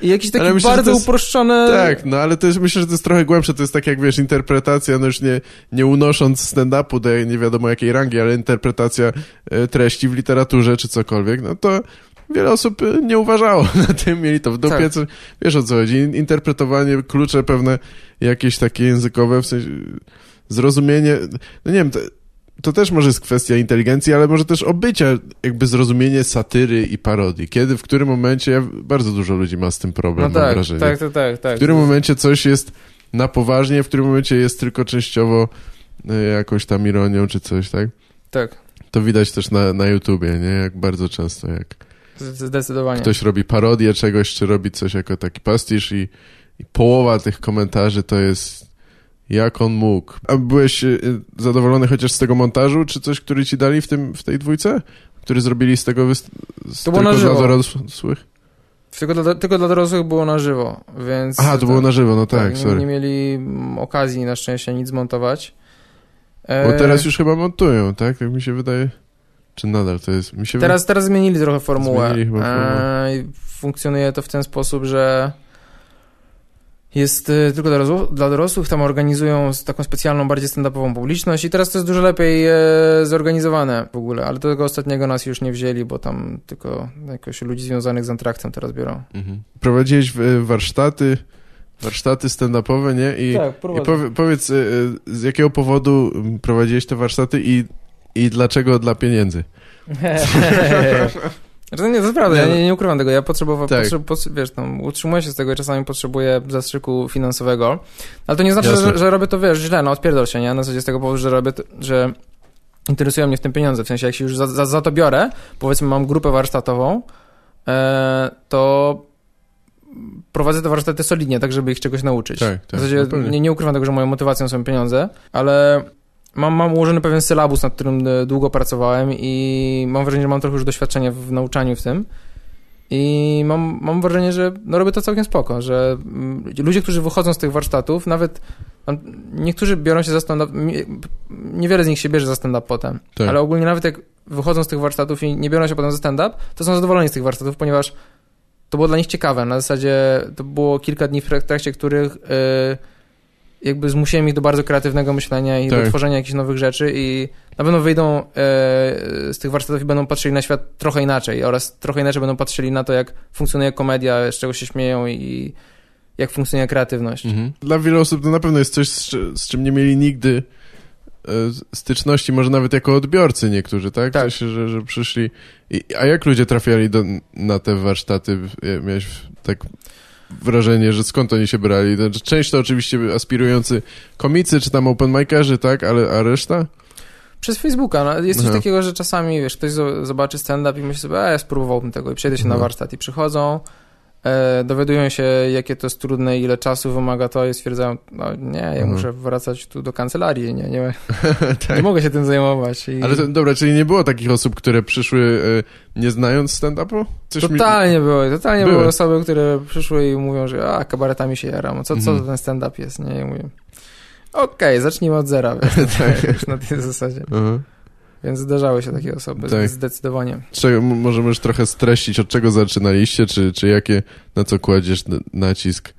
i jakieś takie myślę, bardzo jest, uproszczone... Tak, no ale to jest, myślę, że to jest trochę głębsze, to jest tak jak, wiesz, interpretacja, no już nie, nie unosząc stand-upu do nie wiadomo jakiej rangi, ale interpretacja e, treści w literaturze czy cokolwiek, no to wiele osób e, nie uważało na tym, mieli to w dupie, tak. co, wiesz o co chodzi, interpretowanie, klucze pewne jakieś takie językowe, w sensie zrozumienie, no nie wiem, to, to też może jest kwestia inteligencji, ale może też obycia, jakby zrozumienie satyry i parodii. Kiedy, w którym momencie, ja, bardzo dużo ludzi ma z tym problem, no tak, mam wrażenie. Tak, tak, tak, tak. W którym momencie coś jest na poważnie, w którym momencie jest tylko częściowo y, jakąś tam ironią czy coś, tak? Tak. To widać też na, na YouTubie, nie? Jak bardzo często, jak Zdecydowanie. ktoś robi parodię czegoś, czy robi coś jako taki pastisz i, i połowa tych komentarzy to jest jak on mógł? A byłeś y, zadowolony chociaż z tego montażu, czy coś, który ci dali w, tym, w tej dwójce? Który zrobili z tego z to było na żywo. dla dorosłych? Tylko dla, tylko dla dorosłych było na żywo, więc... Aha, to tak, było na żywo, no tak, tak sorry. Nie, nie mieli okazji na szczęście nic montować. E... Bo teraz już chyba montują, tak? Tak mi się wydaje. Czy nadal to jest... Mi się teraz, wy... teraz zmienili trochę formułę. Zmienili chyba formułę. E... Funkcjonuje to w ten sposób, że jest y, tylko dla, dla dorosłych, tam organizują taką specjalną, bardziej stand-upową publiczność i teraz to jest dużo lepiej e, zorganizowane w ogóle, ale do tego ostatniego nas już nie wzięli, bo tam tylko jakoś ludzi związanych z Antraktem teraz biorą. Mhm. Prowadziłeś warsztaty, warsztaty stand-upowe, nie? I, tak, i powie, powiedz, z jakiego powodu prowadziłeś te warsztaty i, i dlaczego dla pieniędzy? Znaczy, nie, to prawda, ja nie, nie ukrywam tego. Ja potrzebowałem, tak. potrzeb, wiesz, tam, utrzymuję się z tego i czasami potrzebuję zastrzyku finansowego, ale to nie znaczy, że, że, robię to, wiesz, źle, no odpierdol się, nie? Na zasadzie z tego powodu, że robię, to, że interesują mnie w tym pieniądze, w sensie jak się już za, za, za to biorę, powiedzmy mam grupę warsztatową, e, to prowadzę te warsztaty solidnie, tak żeby ich czegoś nauczyć. Tak, tak, w zasadzie nie, nie ukrywam tego, że moją motywacją są pieniądze, ale mam, mam ułożony pewien sylabus, nad którym e, długo pracowałem i mam wrażenie, że mam trochę już doświadczenia w nauczaniu w tym. I mam, mam wrażenie, że no robię to całkiem spoko, że mm, ludzie, którzy wychodzą z tych warsztatów, nawet niektórzy biorą się za stand-up, niewiele z nich się bierze za stand-up potem, tak. ale ogólnie nawet jak wychodzą z tych warsztatów i nie biorą się potem za stand-up, to są zadowoleni z tych warsztatów, ponieważ to było dla nich ciekawe. Na zasadzie to było kilka dni, w trakcie których yy, jakby zmusiłem ich do bardzo kreatywnego myślenia i tak. do tworzenia jakichś nowych rzeczy i na pewno wyjdą e, z tych warsztatów i będą patrzyli na świat trochę inaczej oraz trochę inaczej będą patrzyli na to, jak funkcjonuje komedia, z czego się śmieją i jak funkcjonuje kreatywność. Mhm. Dla wielu osób to na pewno jest coś, z, z czym nie mieli nigdy e, styczności, może nawet jako odbiorcy niektórzy, tak? tak. Coś, że, że przyszli. I, a jak ludzie trafiali do, na te warsztaty? Miałeś tak wrażenie, że skąd oni się brali. Znaczy, część to oczywiście aspirujący komicy, czy tam open mikerzy, tak, ale a reszta? Przez Facebooka. No, jest coś Aha. takiego, że czasami, wiesz, ktoś zobaczy stand-up i myśli sobie, a ja spróbowałbym tego i przejdę się na warsztat i przychodzą, e, dowiadują się, jakie to jest trudne, ile czasu wymaga to i stwierdzają, no nie, ja mhm. muszę wracać tu do kancelarii, nie, nie, tak. nie mogę się tym zajmować. I... Ale to, dobra, czyli nie było takich osób, które przyszły e, nie znając stand-upu? totalnie mi... były, totalnie były. były osoby, które przyszły i mówią, że a, kabaretami się jaram, co, mhm. co ten stand-up jest, nie, i mówię, okej, okay, zacznijmy od zera, wiesz, tak. na tej zasadzie. Mhm. Więc zdarzały się takie osoby, tak. zdecydowanie. Czy, może możesz trochę streścić, od czego zaczynaliście, czy, czy jakie, na co kładziesz nacisk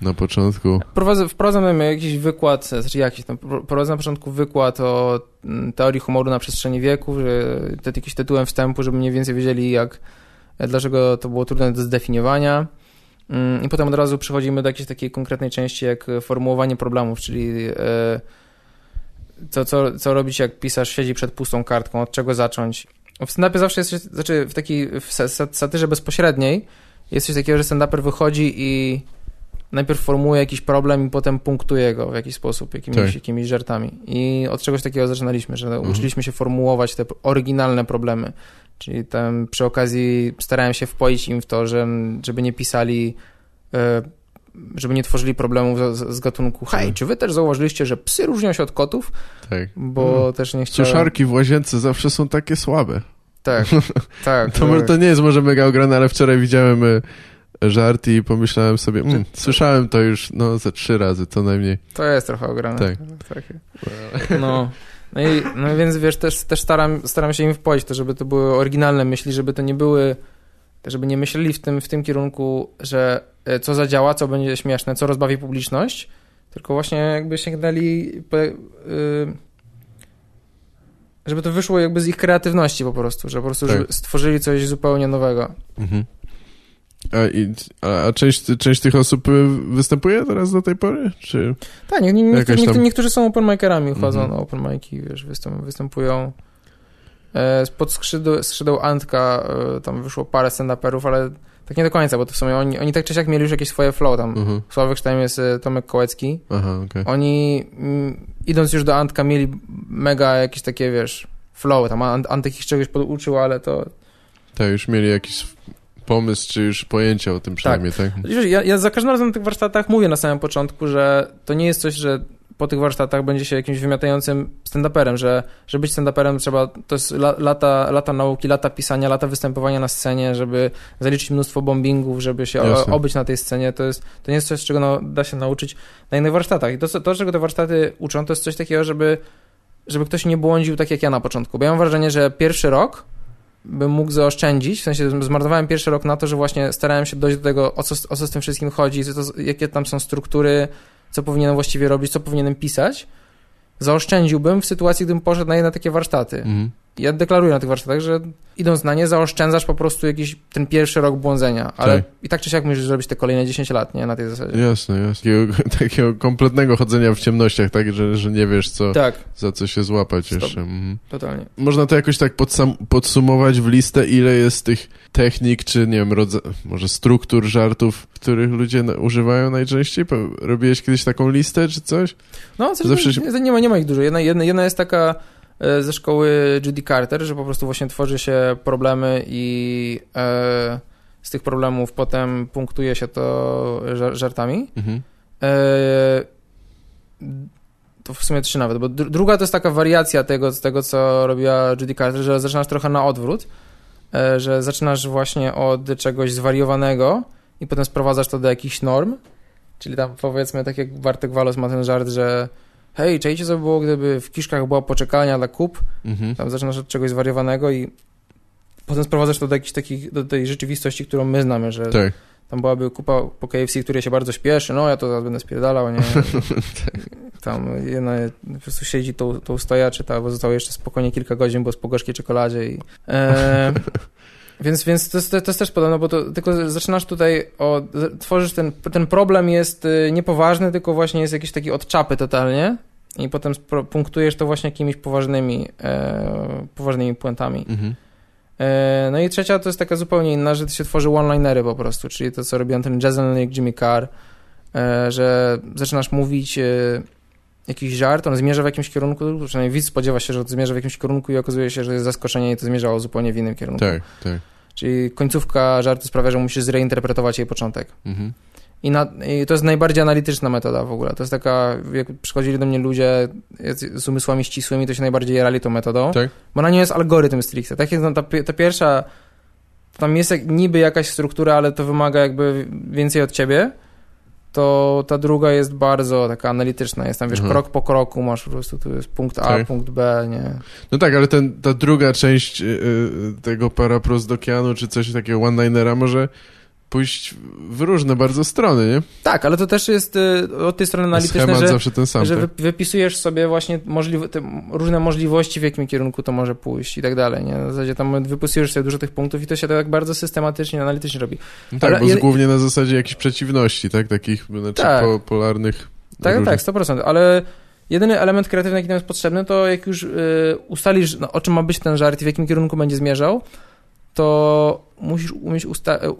na początku? Wprowadzam jakiś wykład, znaczy jakiś, tam, prowadzę na początku wykład o mm, teorii humoru na przestrzeni wieków, że to jakiś tytułem wstępu, żeby mniej więcej wiedzieli, jak, dlaczego to było trudne do zdefiniowania. Mm, I potem od razu przechodzimy do jakiejś takiej konkretnej części, jak formułowanie problemów, czyli e, co, co, co robić, jak pisarz siedzi przed pustą kartką, od czego zacząć. W stand-upie zawsze jest, znaczy w takiej w satyrze bezpośredniej jest coś takiego, że stand-uper wychodzi i najpierw formułuje jakiś problem i potem punktuje go w jakiś sposób, jakimiś, tak. jakimiś żartami. I od czegoś takiego zaczynaliśmy, że mhm. uczyliśmy się formułować te oryginalne problemy. Czyli tam przy okazji starałem się wpoić im w to, że, żeby nie pisali e, żeby nie tworzyli problemów z, z gatunku hej, tak. czy wy też zauważyliście, że psy różnią się od kotów? Tak. Bo hmm. też nie chciałem... Suszarki w łazience zawsze są takie słabe. Tak, tak. to, tak. to nie jest może mega ograne, ale wczoraj widziałem e, żart i pomyślałem sobie, mm, słyszałem to już no ze trzy razy co najmniej. To jest trochę ograne. Tak. No. No i no więc wiesz, też, też staram, staram się im wpoić to, żeby to były oryginalne myśli, żeby to nie były, żeby nie myśleli w tym, w tym kierunku, że e, co zadziała, co będzie śmieszne, co rozbawi publiczność, tylko właśnie jakby sięgnęli yy, żeby to wyszło jakby z ich kreatywności po prostu, że po prostu tak. stworzyli coś zupełnie nowego. Mhm. A, i, a, część, część tych osób y, występuje teraz do tej pory? Czy tak, nie, nie, niektórzy, tam... niektórzy są open micerami, chodzą -hmm. na open mic'i, wiesz, występują. E, spod skrzydeł, skrzydeł Antka e, tam wyszło parę stand-uperów, ale tak nie do końca, bo to w sumie oni, oni tak czy siak mieli już jakieś swoje flow tam. -huh. Sławek tam jest e, Tomek Kołecki. Aha, okay. Oni m, idąc już do Antka mieli mega jakieś takie, wiesz, flow. Tam Antek ich czegoś poduczył, ale to... Tak, już mieli jakiś pomysł, czy już pojęcie o tym przynajmniej, tak? tak? Ja, ja za każdym razem na tych warsztatach mówię na samym początku, że to nie jest coś, że po tych warsztatach będzie się jakimś wymiatającym stand-uperem, że, że być stand-uperem trzeba, to jest la, lata, lata nauki, lata pisania, lata występowania na scenie, żeby zaliczyć mnóstwo bombingów, żeby się obyć na tej scenie, to jest, to nie jest coś, czego no, da się nauczyć na innych warsztatach. I to, to, czego te warsztaty uczą, to jest coś takiego, żeby, żeby ktoś nie błądził tak jak ja na początku, bo ja mam wrażenie, że pierwszy rok bym mógł zaoszczędzić, w sensie zmarnowałem pierwszy rok na to, że właśnie starałem się dojść do tego, o co, o co z tym wszystkim chodzi, to, jakie tam są struktury, co powinienem właściwie robić, co powinienem pisać, zaoszczędziłbym w sytuacji, gdybym poszedł na jedne takie warsztaty. Mhm ja deklaruję na tych warsztatach, że idąc na nie, zaoszczędzasz po prostu jakiś ten pierwszy rok błądzenia, ale tak. i tak czy siak musisz zrobić te kolejne 10 lat, nie? Na tej zasadzie. Jasne, jasne. Takiego, takiego kompletnego chodzenia w ciemnościach, tak? Że, że nie wiesz, co, tak. za co się złapać Stop. jeszcze. Mhm. Totalnie. Można to jakoś tak podsumować w listę, ile jest tych technik, czy nie wiem, może struktur żartów, których ludzie używają najczęściej? Robiłeś kiedyś taką listę, czy coś? No, Zawsze się... nie, ma, nie ma ich dużo. Jedna, jedna, jedna jest taka ze szkoły Judy Carter, że po prostu właśnie tworzy się problemy i e, z tych problemów potem punktuje się to żartami. Mhm. E, to w sumie trzy nawet, bo druga to jest taka wariacja tego, tego, co robiła Judy Carter, że zaczynasz trochę na odwrót, e, że zaczynasz właśnie od czegoś zwariowanego i potem sprowadzasz to do jakichś norm, czyli tam powiedzmy, tak jak Bartek Walos ma ten żart, że hej, czajcie co by było, gdyby w Kiszkach była poczekalnia dla kup, mhm. tam zaczynasz od czegoś zwariowanego i potem sprowadzasz to do, jakiejś takich, do tej rzeczywistości, którą my znamy, że tak. tam byłaby kupa po KFC, której się bardzo śpieszy, no ja to zaraz będę spierdalał, nie? tam jedna po prostu siedzi tą, tą stoja, czyta, bo zostało jeszcze spokojnie kilka godzin, bo z po gorzkiej czekoladzie i... E, Więc, więc to, jest, to jest też podobne, bo to, tylko zaczynasz tutaj, o, tworzysz ten, ten problem jest y, niepoważny, tylko właśnie jest jakiś taki od czapy totalnie i potem punktujesz to właśnie jakimiś poważnymi, e, poważnymi puentami. Mhm. E, no i trzecia to jest taka zupełnie inna, że się tworzy one-linery po prostu, czyli to, co robią ten Jason jak Jimmy Carr, e, że zaczynasz mówić e, jakiś żart, on zmierza w jakimś kierunku, przynajmniej widz spodziewa się, że zmierza w jakimś kierunku i okazuje się, że jest zaskoczenie i to zmierzało zupełnie w innym kierunku. Tak, tak. Czyli końcówka żartu sprawia, że musisz zreinterpretować jej początek. Mhm. I, na, I, to jest najbardziej analityczna metoda w ogóle. To jest taka, jak przychodzili do mnie ludzie z umysłami ścisłymi, to się najbardziej jarali tą metodą. Tak. Bo na nią jest algorytm stricte. Tak jak ta, ta pierwsza, tam jest niby jakaś struktura, ale to wymaga jakby więcej od ciebie to ta druga jest bardzo taka analityczna. Jest tam, wiesz, Aha. krok po kroku masz po prostu, tu jest punkt A, Tak. punkt B, nie? No tak, ale ten, ta druga część y, y, tego Paraprosdokianu, czy coś takiego one-linera może pójść w różne bardzo strony, nie? Tak, ale to też jest y, od tej strony analityczne, Schemat że, zawsze ten sam, że tak? wy, wypisujesz sobie właśnie możliwe, różne możliwości, w jakim kierunku to może pójść i tak dalej, nie? Na zasadzie tam wypisujesz sobie dużo tych punktów i to się tak bardzo systematycznie, analitycznie robi. No tak, ale- bo głównie na zasadzie jakichś przeciwności, tak? Takich, znaczy Tak. po, polarnych... Tak, różnych- tak, 100%, ale jedyny element kreatywny, jaki nam jest potrzebny, to jak już y, ustalisz, no, o czym ma być ten żart i w jakim kierunku będzie zmierzał, to musisz umieć usta- y,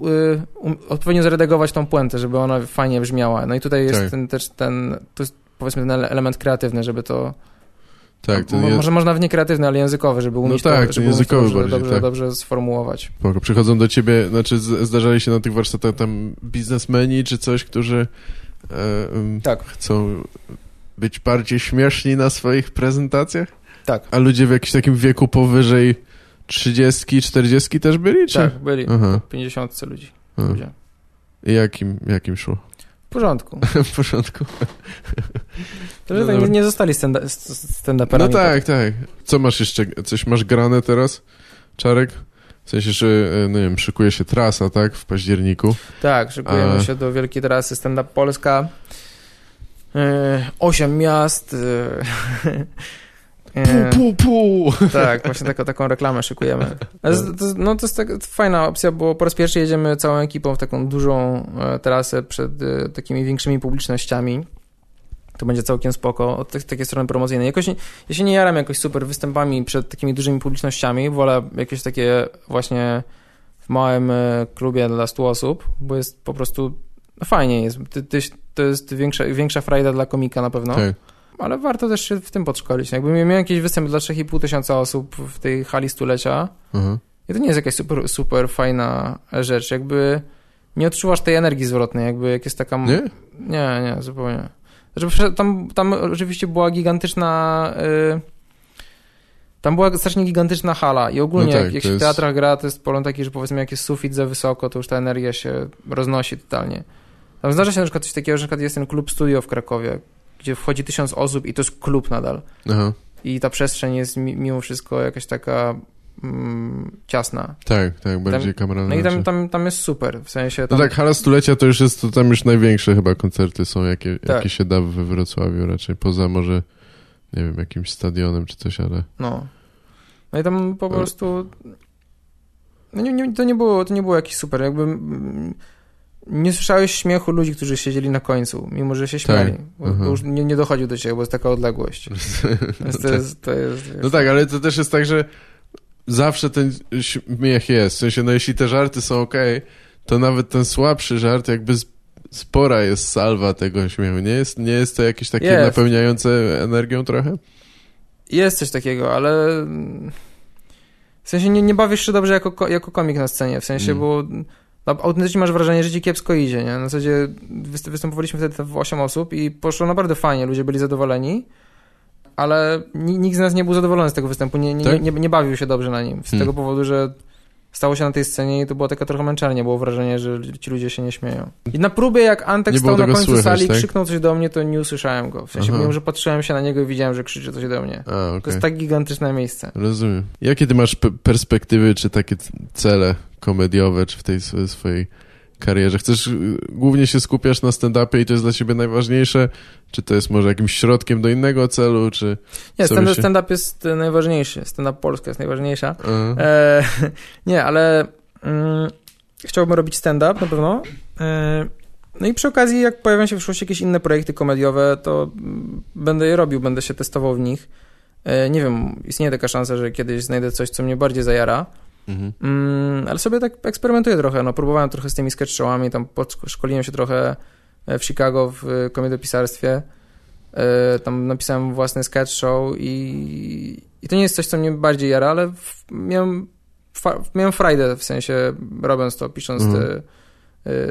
um, odpowiednio zredagować tą puentę, żeby ona fajnie brzmiała. No i tutaj jest Tak. ten też ten, to jest powiedzmy ten ele- element kreatywny, żeby to, Tak, to nie... może można w nie kreatywny, ale językowy, żeby umieć tak, to, żeby umieć językowy to dobrze, bardziej, dobrze, tak. dobrze sformułować. Spoko. Przychodzą do ciebie, znaczy zdarzali się na tych warsztatach tam biznesmeni czy coś, którzy e, Tak, chcą być bardziej śmieszni na swoich prezentacjach? tak, A ludzie w jakimś takim wieku powyżej 30, 40 też byli? Czy? tak, byli Aha. 50 ludzi. I jakim, jakim szło? W porządku. w porządku. To, że No tak dobra. nie, zostali stand- stand-uperami. No tak, tak. Co masz jeszcze? Coś masz grane teraz, Czarek? W sensie, że, e, no nie wiem, szykuje się trasa, tak? W październiku. Tak, szykujemy A- się do wielkiej trasy Stand Up Polska. E, Osiem miast. e, e, Pu, pu, pu! tak, właśnie taką, taką reklamę szykujemy. No to jest tak, fajna opcja, bo po raz pierwszy jedziemy całą ekipą w taką dużą e, trasę przed e, takimi większymi publicznościami. To będzie całkiem spoko od te, takiej strony promocyjnej. Jakoś ja się nie jaram jakoś super występami przed takimi dużymi publicznościami. Wolę jakieś takie właśnie w małym klubie dla 100 osób, bo jest po prostu no fajnie jest. Ty, ty, to jest większa, większa frajda dla komika na pewno. Tak. Ale warto też się w tym podszkolić. Jakby miał jakiś występ dla 3,5 tysiąca osób w tej hali stulecia Aha. i to nie jest jakaś super, super fajna rzecz. Jakby nie odczuwasz tej energii zwrotnej, jakby jak jest taka... Nie? Nie, nie, zupełnie. Znaczy, tam, tam oczywiście była gigantyczna... Y... Tam była strasznie gigantyczna hala i ogólnie No tak, jak, jak się jest- w teatrach gra, to jest problem taki, że powiedzmy jak jest sufit za wysoko, to już ta energia się roznosi totalnie. Tam zdarza się na przykład coś takiego, że na przykład jest ten klub studio w Krakowie, gdzie wchodzi tysiąc osób i to jest klub nadal. Aha. I ta przestrzeń jest mi, mimo wszystko jakaś taka mm, ciasna. Tak, tak, bardziej kameralna. No i tam, tam, tam jest super, w sensie No tam, tak, hala stulecia to już jest, to tam już największe chyba koncerty są, jakie, Tak. jakie się da we Wrocławiu raczej, poza może, nie wiem, jakimś stadionem czy coś, ale... no. No i tam po prostu no nie, nie, to, nie było, to nie było jakieś super, jakby mm, nie słyszałeś śmiechu ludzi, którzy siedzieli na końcu, mimo że się śmiali, bo, aha. bo już nie, nie dochodził do ciebie, bo jest taka odległość. Więc to, jest, to jest, No tak, ale to też jest tak, że zawsze ten śmiech jest. W sensie, no jeśli te żarty są okej, to nawet ten słabszy żart jakby spora jest salwa tego śmiechu. Nie jest, nie jest to jakieś takie Jest. napełniające energią trochę? Jest coś takiego, ale w sensie nie, nie bawisz się dobrze jako, ko- jako komik na scenie, w sensie, Mm. bo no, autentycznie masz wrażenie, że ci kiepsko idzie, nie? Na zasadzie wyst- występowaliśmy wtedy w 8 osób i poszło naprawdę fajnie, ludzie byli zadowoleni, ale ni- nikt z nas nie był zadowolony z tego występu, nie, nie, Tak? nie, nie bawił się dobrze na nim, z Hmm. tego powodu, że stało się na tej scenie i to było taka trochę męczarnia, było wrażenie, że ci ludzie się nie śmieją. I na próbie, jak Antek Nie stał na końcu słychać, sali i tak? krzyknął coś do mnie, to nie usłyszałem go. W sensie, Aha. mimo że patrzyłem się na niego i widziałem, że krzyczy coś do mnie. A, To okej. jest tak gigantyczne miejsce. Rozumiem. Jakie ty masz pe- perspektywy, czy takie cele komediowe, czy w tej swo- swojej karierze? Chcesz, y, głównie się skupiasz na stand-upie i to jest dla ciebie najważniejsze? Czy to jest może jakimś środkiem do innego celu, czy... Nie, Co stand- by się- stand-up jest najważniejszy. Stand-up Polska jest najważniejsza. E, nie, ale mm, chciałbym robić stand-up na pewno. E, no i przy okazji, jak pojawią się w przyszłości jakieś inne projekty komediowe, to mm, będę je robił, będę się testował w nich. E, nie wiem, istnieje taka szansa, że kiedyś znajdę coś, co mnie bardziej zajara. Mhm. Mm, ale sobie tak eksperymentuję trochę. No, próbowałem trochę z tymi sketch showami, tam szkoliłem się trochę w Chicago w e, komediopisarstwie. E, Tam napisałem własny sketch show i, i to nie jest coś, co mnie bardziej jara, ale w, miałem, fa, miałem frajdę w sensie robiąc to, pisząc Mhm. te e,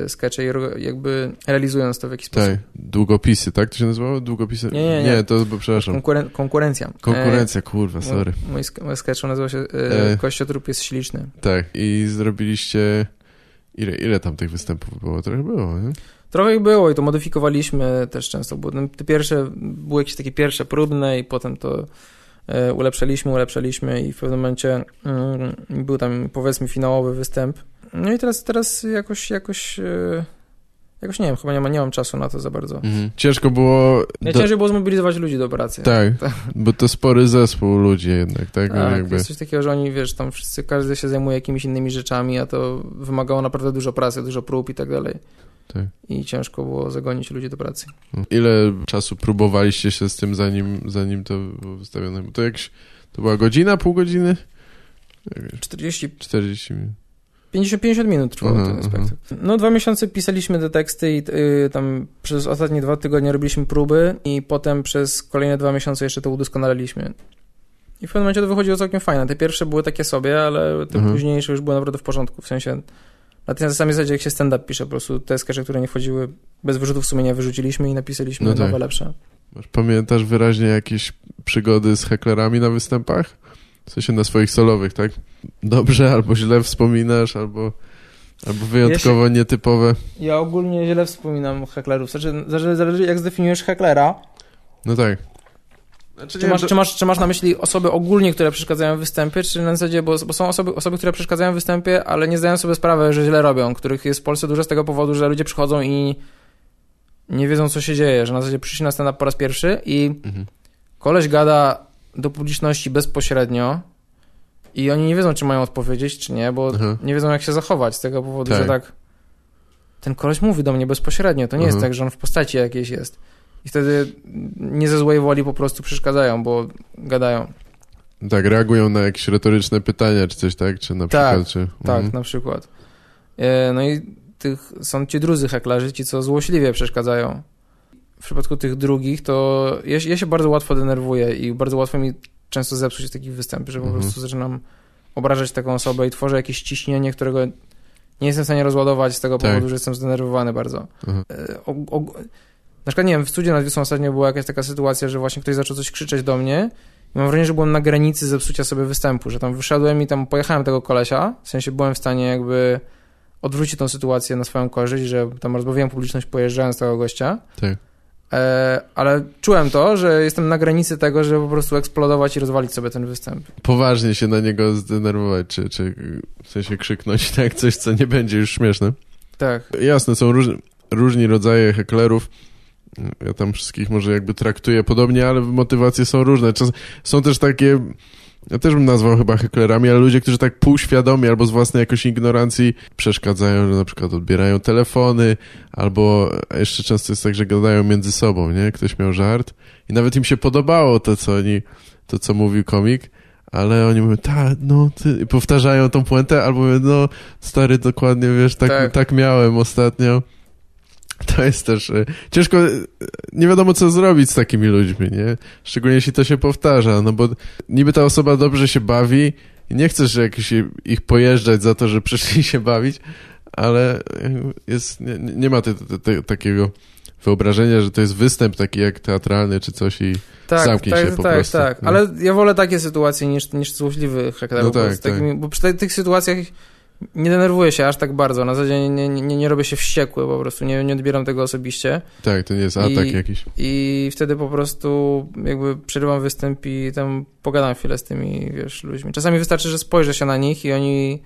skecze i jakby realizując to w jakiś sposób. Tak, długopisy, tak to się nazywało? Długopisy? Nie, nie, nie. to, bo przepraszam. Konkuren- konkurencja. Konkurencja, kurwa, E, sorry. Mój, mój, sk- mój sketch show nazywa się e, E. Kościotrup jest śliczny. Tak, i zrobiliście... Ile, ile tam tych występów było? Trochę było, nie? Trochę ich było i to modyfikowaliśmy też często. Bo te pierwsze, były jakieś takie pierwsze próbne i potem to e, ulepszaliśmy, ulepszaliśmy i w pewnym momencie mm, był tam powiedzmy finałowy występ. No i teraz, teraz jakoś, jakoś e, Jakoś nie wiem, chyba nie, ma, nie mam czasu na to za bardzo. Mhm. Ciężko było... Do... było zmobilizować ludzi do pracy. Tak, tak, bo to spory zespół ludzi jednak, tak? tak jakby... jest coś takiego, że oni, wiesz, tam wszyscy, każdy się zajmuje jakimiś innymi rzeczami, a to wymagało naprawdę dużo pracy, dużo prób i tak dalej. Tak. I ciężko było zagonić ludzi do pracy. Ile czasu próbowaliście się z tym, zanim, zanim to było wystawione? To jakś, to była godzina, pół godziny? 40... 40 minut. 50, 50 minut trwał ten spektakl. No dwa miesiące pisaliśmy te teksty i y, tam przez ostatnie dwa tygodnie robiliśmy próby i potem przez kolejne dwa miesiące jeszcze to udoskonaliliśmy. I w pewnym momencie to wychodziło całkiem fajne. Te pierwsze były takie sobie, ale te mhm. późniejsze już były naprawdę w porządku. W sensie na tej samej zasadzie jak się stand-up pisze, po prostu te skecze, które nie wchodziły bez wyrzutów sumienia wyrzuciliśmy i napisaliśmy no tak. nowe, lepsze. Pamiętasz wyraźnie jakieś przygody z heklerami na występach? W sensie na swoich solowych, tak? Dobrze albo źle wspominasz, albo, albo wyjątkowo ja się, nietypowe. Ja ogólnie źle wspominam heklerów. Znaczy, zależy jak zdefiniujesz heklera. No tak. Znaczy, czy, masz, to... czy, masz, czy masz na myśli osoby ogólnie, które przeszkadzają w występie, czy na zasadzie, bo, bo, są osoby, osoby, które przeszkadzają w występie, ale nie zdają sobie sprawy, że źle robią, których jest w Polsce dużo z tego powodu, że ludzie przychodzą i nie wiedzą, co się dzieje, że na zasadzie przyszli na stand po raz pierwszy i mhm. koleś gada do publiczności bezpośrednio i oni nie wiedzą, czy mają odpowiedzieć, czy nie, bo Aha. nie wiedzą, jak się zachować z tego powodu, tak. że tak ten koleś mówi do mnie bezpośrednio, to nie jest tak, że on w postaci jakiejś jest. I wtedy nie ze złej woli po prostu przeszkadzają, bo gadają. Tak, reagują na jakieś retoryczne pytania, czy coś tak, czy na tak, przykład, czy... Tak, mhm. na przykład. E, no i tych, są ci drudzy heklarzy, ci, co złośliwie przeszkadzają w przypadku tych drugich, to ja, ja, się bardzo łatwo denerwuję i bardzo łatwo mi często zepsuć takich występów, że po mhm. prostu zaczynam obrażać taką osobę i tworzę jakieś ciśnienie, którego nie jestem w stanie rozładować z tego tak. powodu, że jestem zdenerwowany bardzo. Mhm. O, o, na przykład, nie wiem, w studiu nad Wisłą ostatnio była jakaś taka sytuacja, że właśnie ktoś zaczął coś krzyczeć do mnie i mam wrażenie, że byłem na granicy zepsucia sobie występu, że tam wyszedłem i tam pojechałem tego kolesia, w sensie byłem w stanie jakby odwrócić tą sytuację na swoją korzyść, że tam rozbawiłem publiczność pojeżdżając tego gościa. Tak. E, ale czułem to, że jestem na granicy tego, żeby po prostu eksplodować i rozwalić sobie ten występ. Poważnie się na niego zdenerwować, czy, czy w sensie krzyknąć tak coś, co nie będzie już śmieszne. Tak. Jasne, są róż, różni rodzaje heklerów. Ja tam wszystkich może jakby traktuję podobnie, ale motywacje są różne. Czas, są też takie ja też bym nazwał chyba heklerami, ale ludzie, którzy tak półświadomie albo z własnej jakoś ignorancji przeszkadzają, że na przykład odbierają telefony, albo jeszcze często jest tak, że gadają między sobą, nie? Ktoś miał żart i nawet im się podobało to, co oni, to, co mówił komik, ale oni mówią, tak, no, ty, powtarzają tą puentę, albo mówią, no, stary, dokładnie, wiesz, tak, tak. tak miałem ostatnio. To jest też e, ciężko, e, nie wiadomo co zrobić z takimi ludźmi, nie? Szczególnie jeśli to się powtarza, no bo niby ta osoba dobrze się bawi i nie chcesz jakiś ich pojeżdżać za to, że przyszli się bawić, ale jest, nie, nie ma te, te, te, takiego wyobrażenia, że to jest występ taki jak teatralny czy coś i tak, zamknij tak, się po tak, prostu. Tak, tak, ale ja wolę takie sytuacje niż, niż złośliwy hekler. No tak, tak. Bo przy tych sytuacjach nie denerwuję się aż tak bardzo. Na zasadzie nie, nie, nie robię się wściekły, po prostu nie, nie odbieram tego osobiście. Tak, to nie jest atak I, jakiś. I wtedy po prostu jakby przerywam występ i tam pogadam chwilę z tymi, wiesz, ludźmi. Czasami wystarczy, że spojrzę się na nich i oni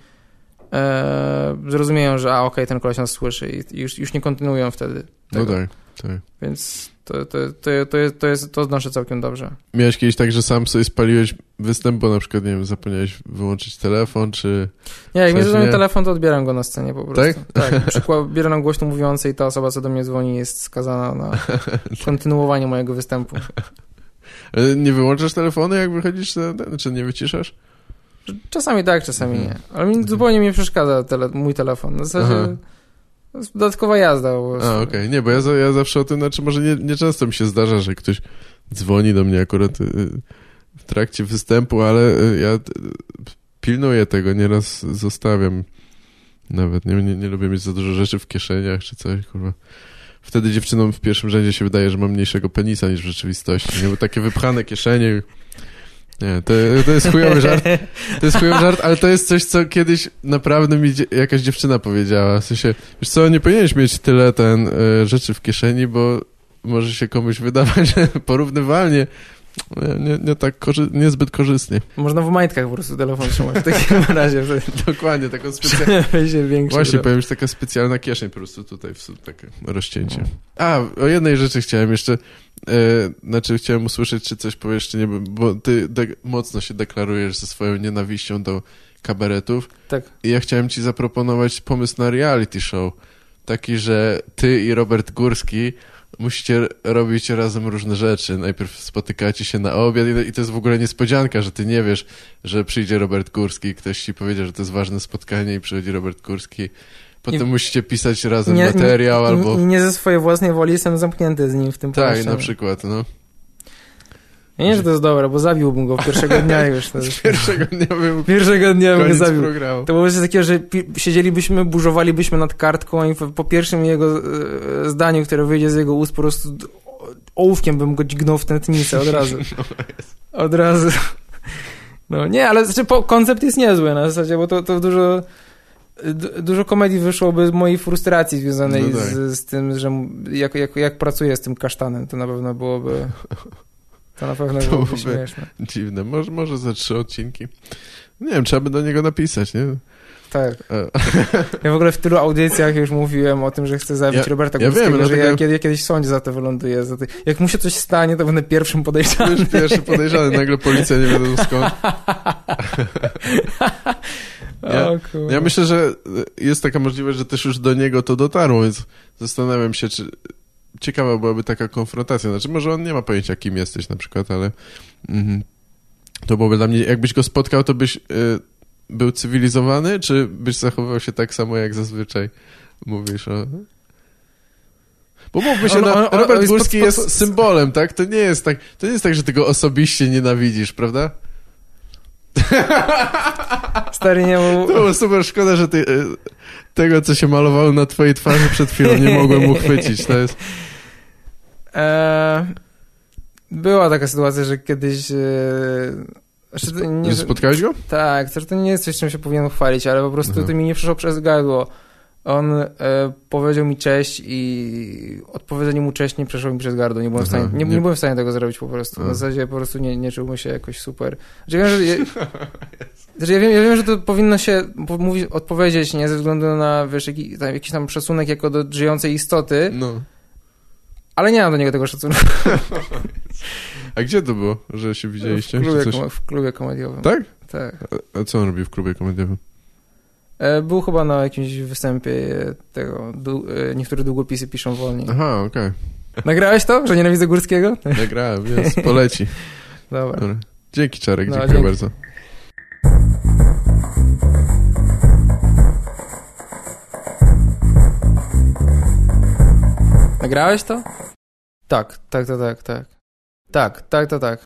e, zrozumieją, że a okej, okay, ten koleś nas słyszy i już, już nie kontynuują wtedy no tego. No tak, tak. Więc to, to, to, to, jest, to, jest, to znoszę całkiem dobrze. Miałeś kiedyś tak, że sam sobie spaliłeś występ, bo na przykład, nie wiem, zapomniałeś wyłączyć telefon, czy... Nie, jak mi zadzwoni telefon, to odbieram go na scenie po prostu. Tak? Tak. Na przykład bieram głośno mówiący i ta osoba, co do mnie dzwoni, jest skazana na kontynuowanie mojego występu. nie wyłączasz telefonu, jak wychodzisz, czy nie wyciszasz? Czasami tak, czasami mhm. nie. Ale mi zupełnie mi przeszkadza tele, mój telefon. Na zasadzie... Aha. Dodatkowa jazda. A, okej. Okay. Nie, bo ja, ja zawsze o tym, znaczy może nie, nie często mi się zdarza, że ktoś dzwoni do mnie akurat y, w trakcie występu, ale y, ja pilnuję tego, nieraz zostawiam nawet, nie, nie, nie lubię mieć za dużo rzeczy w kieszeniach czy coś, kurwa. Wtedy dziewczynom w pierwszym rzędzie się wydaje, że mam mniejszego penisa niż w rzeczywistości, nie? Bo takie wypchane kieszenie Nie, to, to jest chujowy żart. To jest chujowy żart, ale to jest coś, co kiedyś naprawdę mi jakaś dziewczyna powiedziała. W sensie, wiesz co, nie powinieneś mieć tyle ten y, rzeczy w kieszeni, bo może się komuś wydawać, że porównywalnie nie, nie tak korzy niezbyt korzystnie. Można w majtkach po prostu telefon trzymać w takim razie. Że... Dokładnie, taką specjalną... Właśnie, powiem, że taka specjalna kieszeń po prostu tutaj, w, takie rozcięcie. A, o jednej rzeczy chciałem jeszcze, e, znaczy chciałem usłyszeć, czy coś powiesz, czy nie, bo ty mocno się deklarujesz ze swoją nienawiścią do kabaretów. Tak. I ja chciałem ci zaproponować pomysł na reality show. Taki, że ty i Robert Górski musicie robić razem różne rzeczy. Najpierw spotykacie się na obiad i to jest w ogóle niespodzianka, że ty nie wiesz, że przyjdzie Robert Górski, ktoś ci powiedzie, że to jest ważne spotkanie i przychodzi Robert Górski. Potem nie, musicie pisać razem nie, materiał nie, albo... Nie ze swojej własnej woli jestem zamknięty z nim w tym Tak, na przykład, no. Ja nie, że to jest dobre, bo zabiłbym go pierwszego dnia już. Pierwszego dnia bym Pierwszego dnia bym go zabił. Programu. To było coś takiego, że siedzielibyśmy, burzowalibyśmy nad kartką i po pierwszym jego e, zdaniu, które wyjdzie z jego ust, po prostu ołówkiem bym go dźgnął w tętnicę od razu. No od razu. No nie, ale znaczy, po, koncept jest niezły na zasadzie, bo to, to dużo dużo komedii wyszłoby z mojej frustracji związanej no tak. z, z, tym, że jak, jak, jak pracuję z tym kasztanem, to na pewno byłoby to na pewno to byłoby śmieszne. Dziwne. Może, może za trzy odcinki. Nie wiem, trzeba by do niego napisać, nie? Tak. Ja w ogóle w tylu audycjach już mówiłem o tym, że chcę zabić ja, Roberta Górskiego, ja wiem, że ja, kiedy, ja kiedyś sądzie za to wyląduję. Za to. Jak mu się coś stanie, to będę pierwszym podejrzanym. Już pierwszy podejrzany, nagle policja nie wiadomo skąd. Ja, ja myślę, że jest taka możliwość, że też już do niego to dotarło, więc zastanawiam się, czy ciekawa byłaby taka konfrontacja. Znaczy, może on nie ma pojęcia, kim jesteś na przykład, ale mm, to byłoby dla mnie, jakbyś go spotkał, to byś y, był cywilizowany, czy byś zachowywał się tak samo, jak zazwyczaj mówisz o... Bo mówmy się, on, no, on, on, Robert Górski jest, pod, jest symbolem, tak? To nie jest tak, to nie jest tak, że ty go osobiście nienawidzisz, prawda? Stary nie był... To było super szkoda, że ty, y, tego, co się malowało na twojej twarzy przed chwilą, nie mogłem uchwycić. To jest... Eee, była taka sytuacja, że kiedyś... E, znaczy, nie, Spotkałeś go? Tak, to nie jest coś, czym się powinien chwalić, ale po prostu Aha. to mi nie przyszło przez gardło. On e, powiedział mi cześć i odpowiedzenie mu cześć nie przeszło mi przez gardło. Nie byłem, Aha, w, stanie, nie, nie... nie, byłem w stanie tego zrobić po prostu. Na zasadzie po prostu nie, nie czułbym się jakoś super. Znaczy, ja, że, ja, znaczy, ja, wiem, ja wiem, że to powinno się mówić, odpowiedzieć, nie ze względu na wiesz, jaki, tam, jakiś tam szacunek jako do żyjącej istoty. No. Ale nie mam do niego tego szacunku. A gdzie to było, że się widzieliście? W klubie, coś... w klubie komediowym. Tak? Tak. A, a co on robi w klubie komediowym? E, był chyba na jakimś występie tego, du, e, niektóre długopisy piszą wolniej. Aha, okej. Okay. Nagrałeś to, że nienawidzę Górskiego? Nagrałem, jest, poleci. Dobra. Dobra. Dzięki Czarek, no, dziękuję dzięki. bardzo. Nagrałeś to? Tak, tak, to tak, tak. Tak, tak, to tak.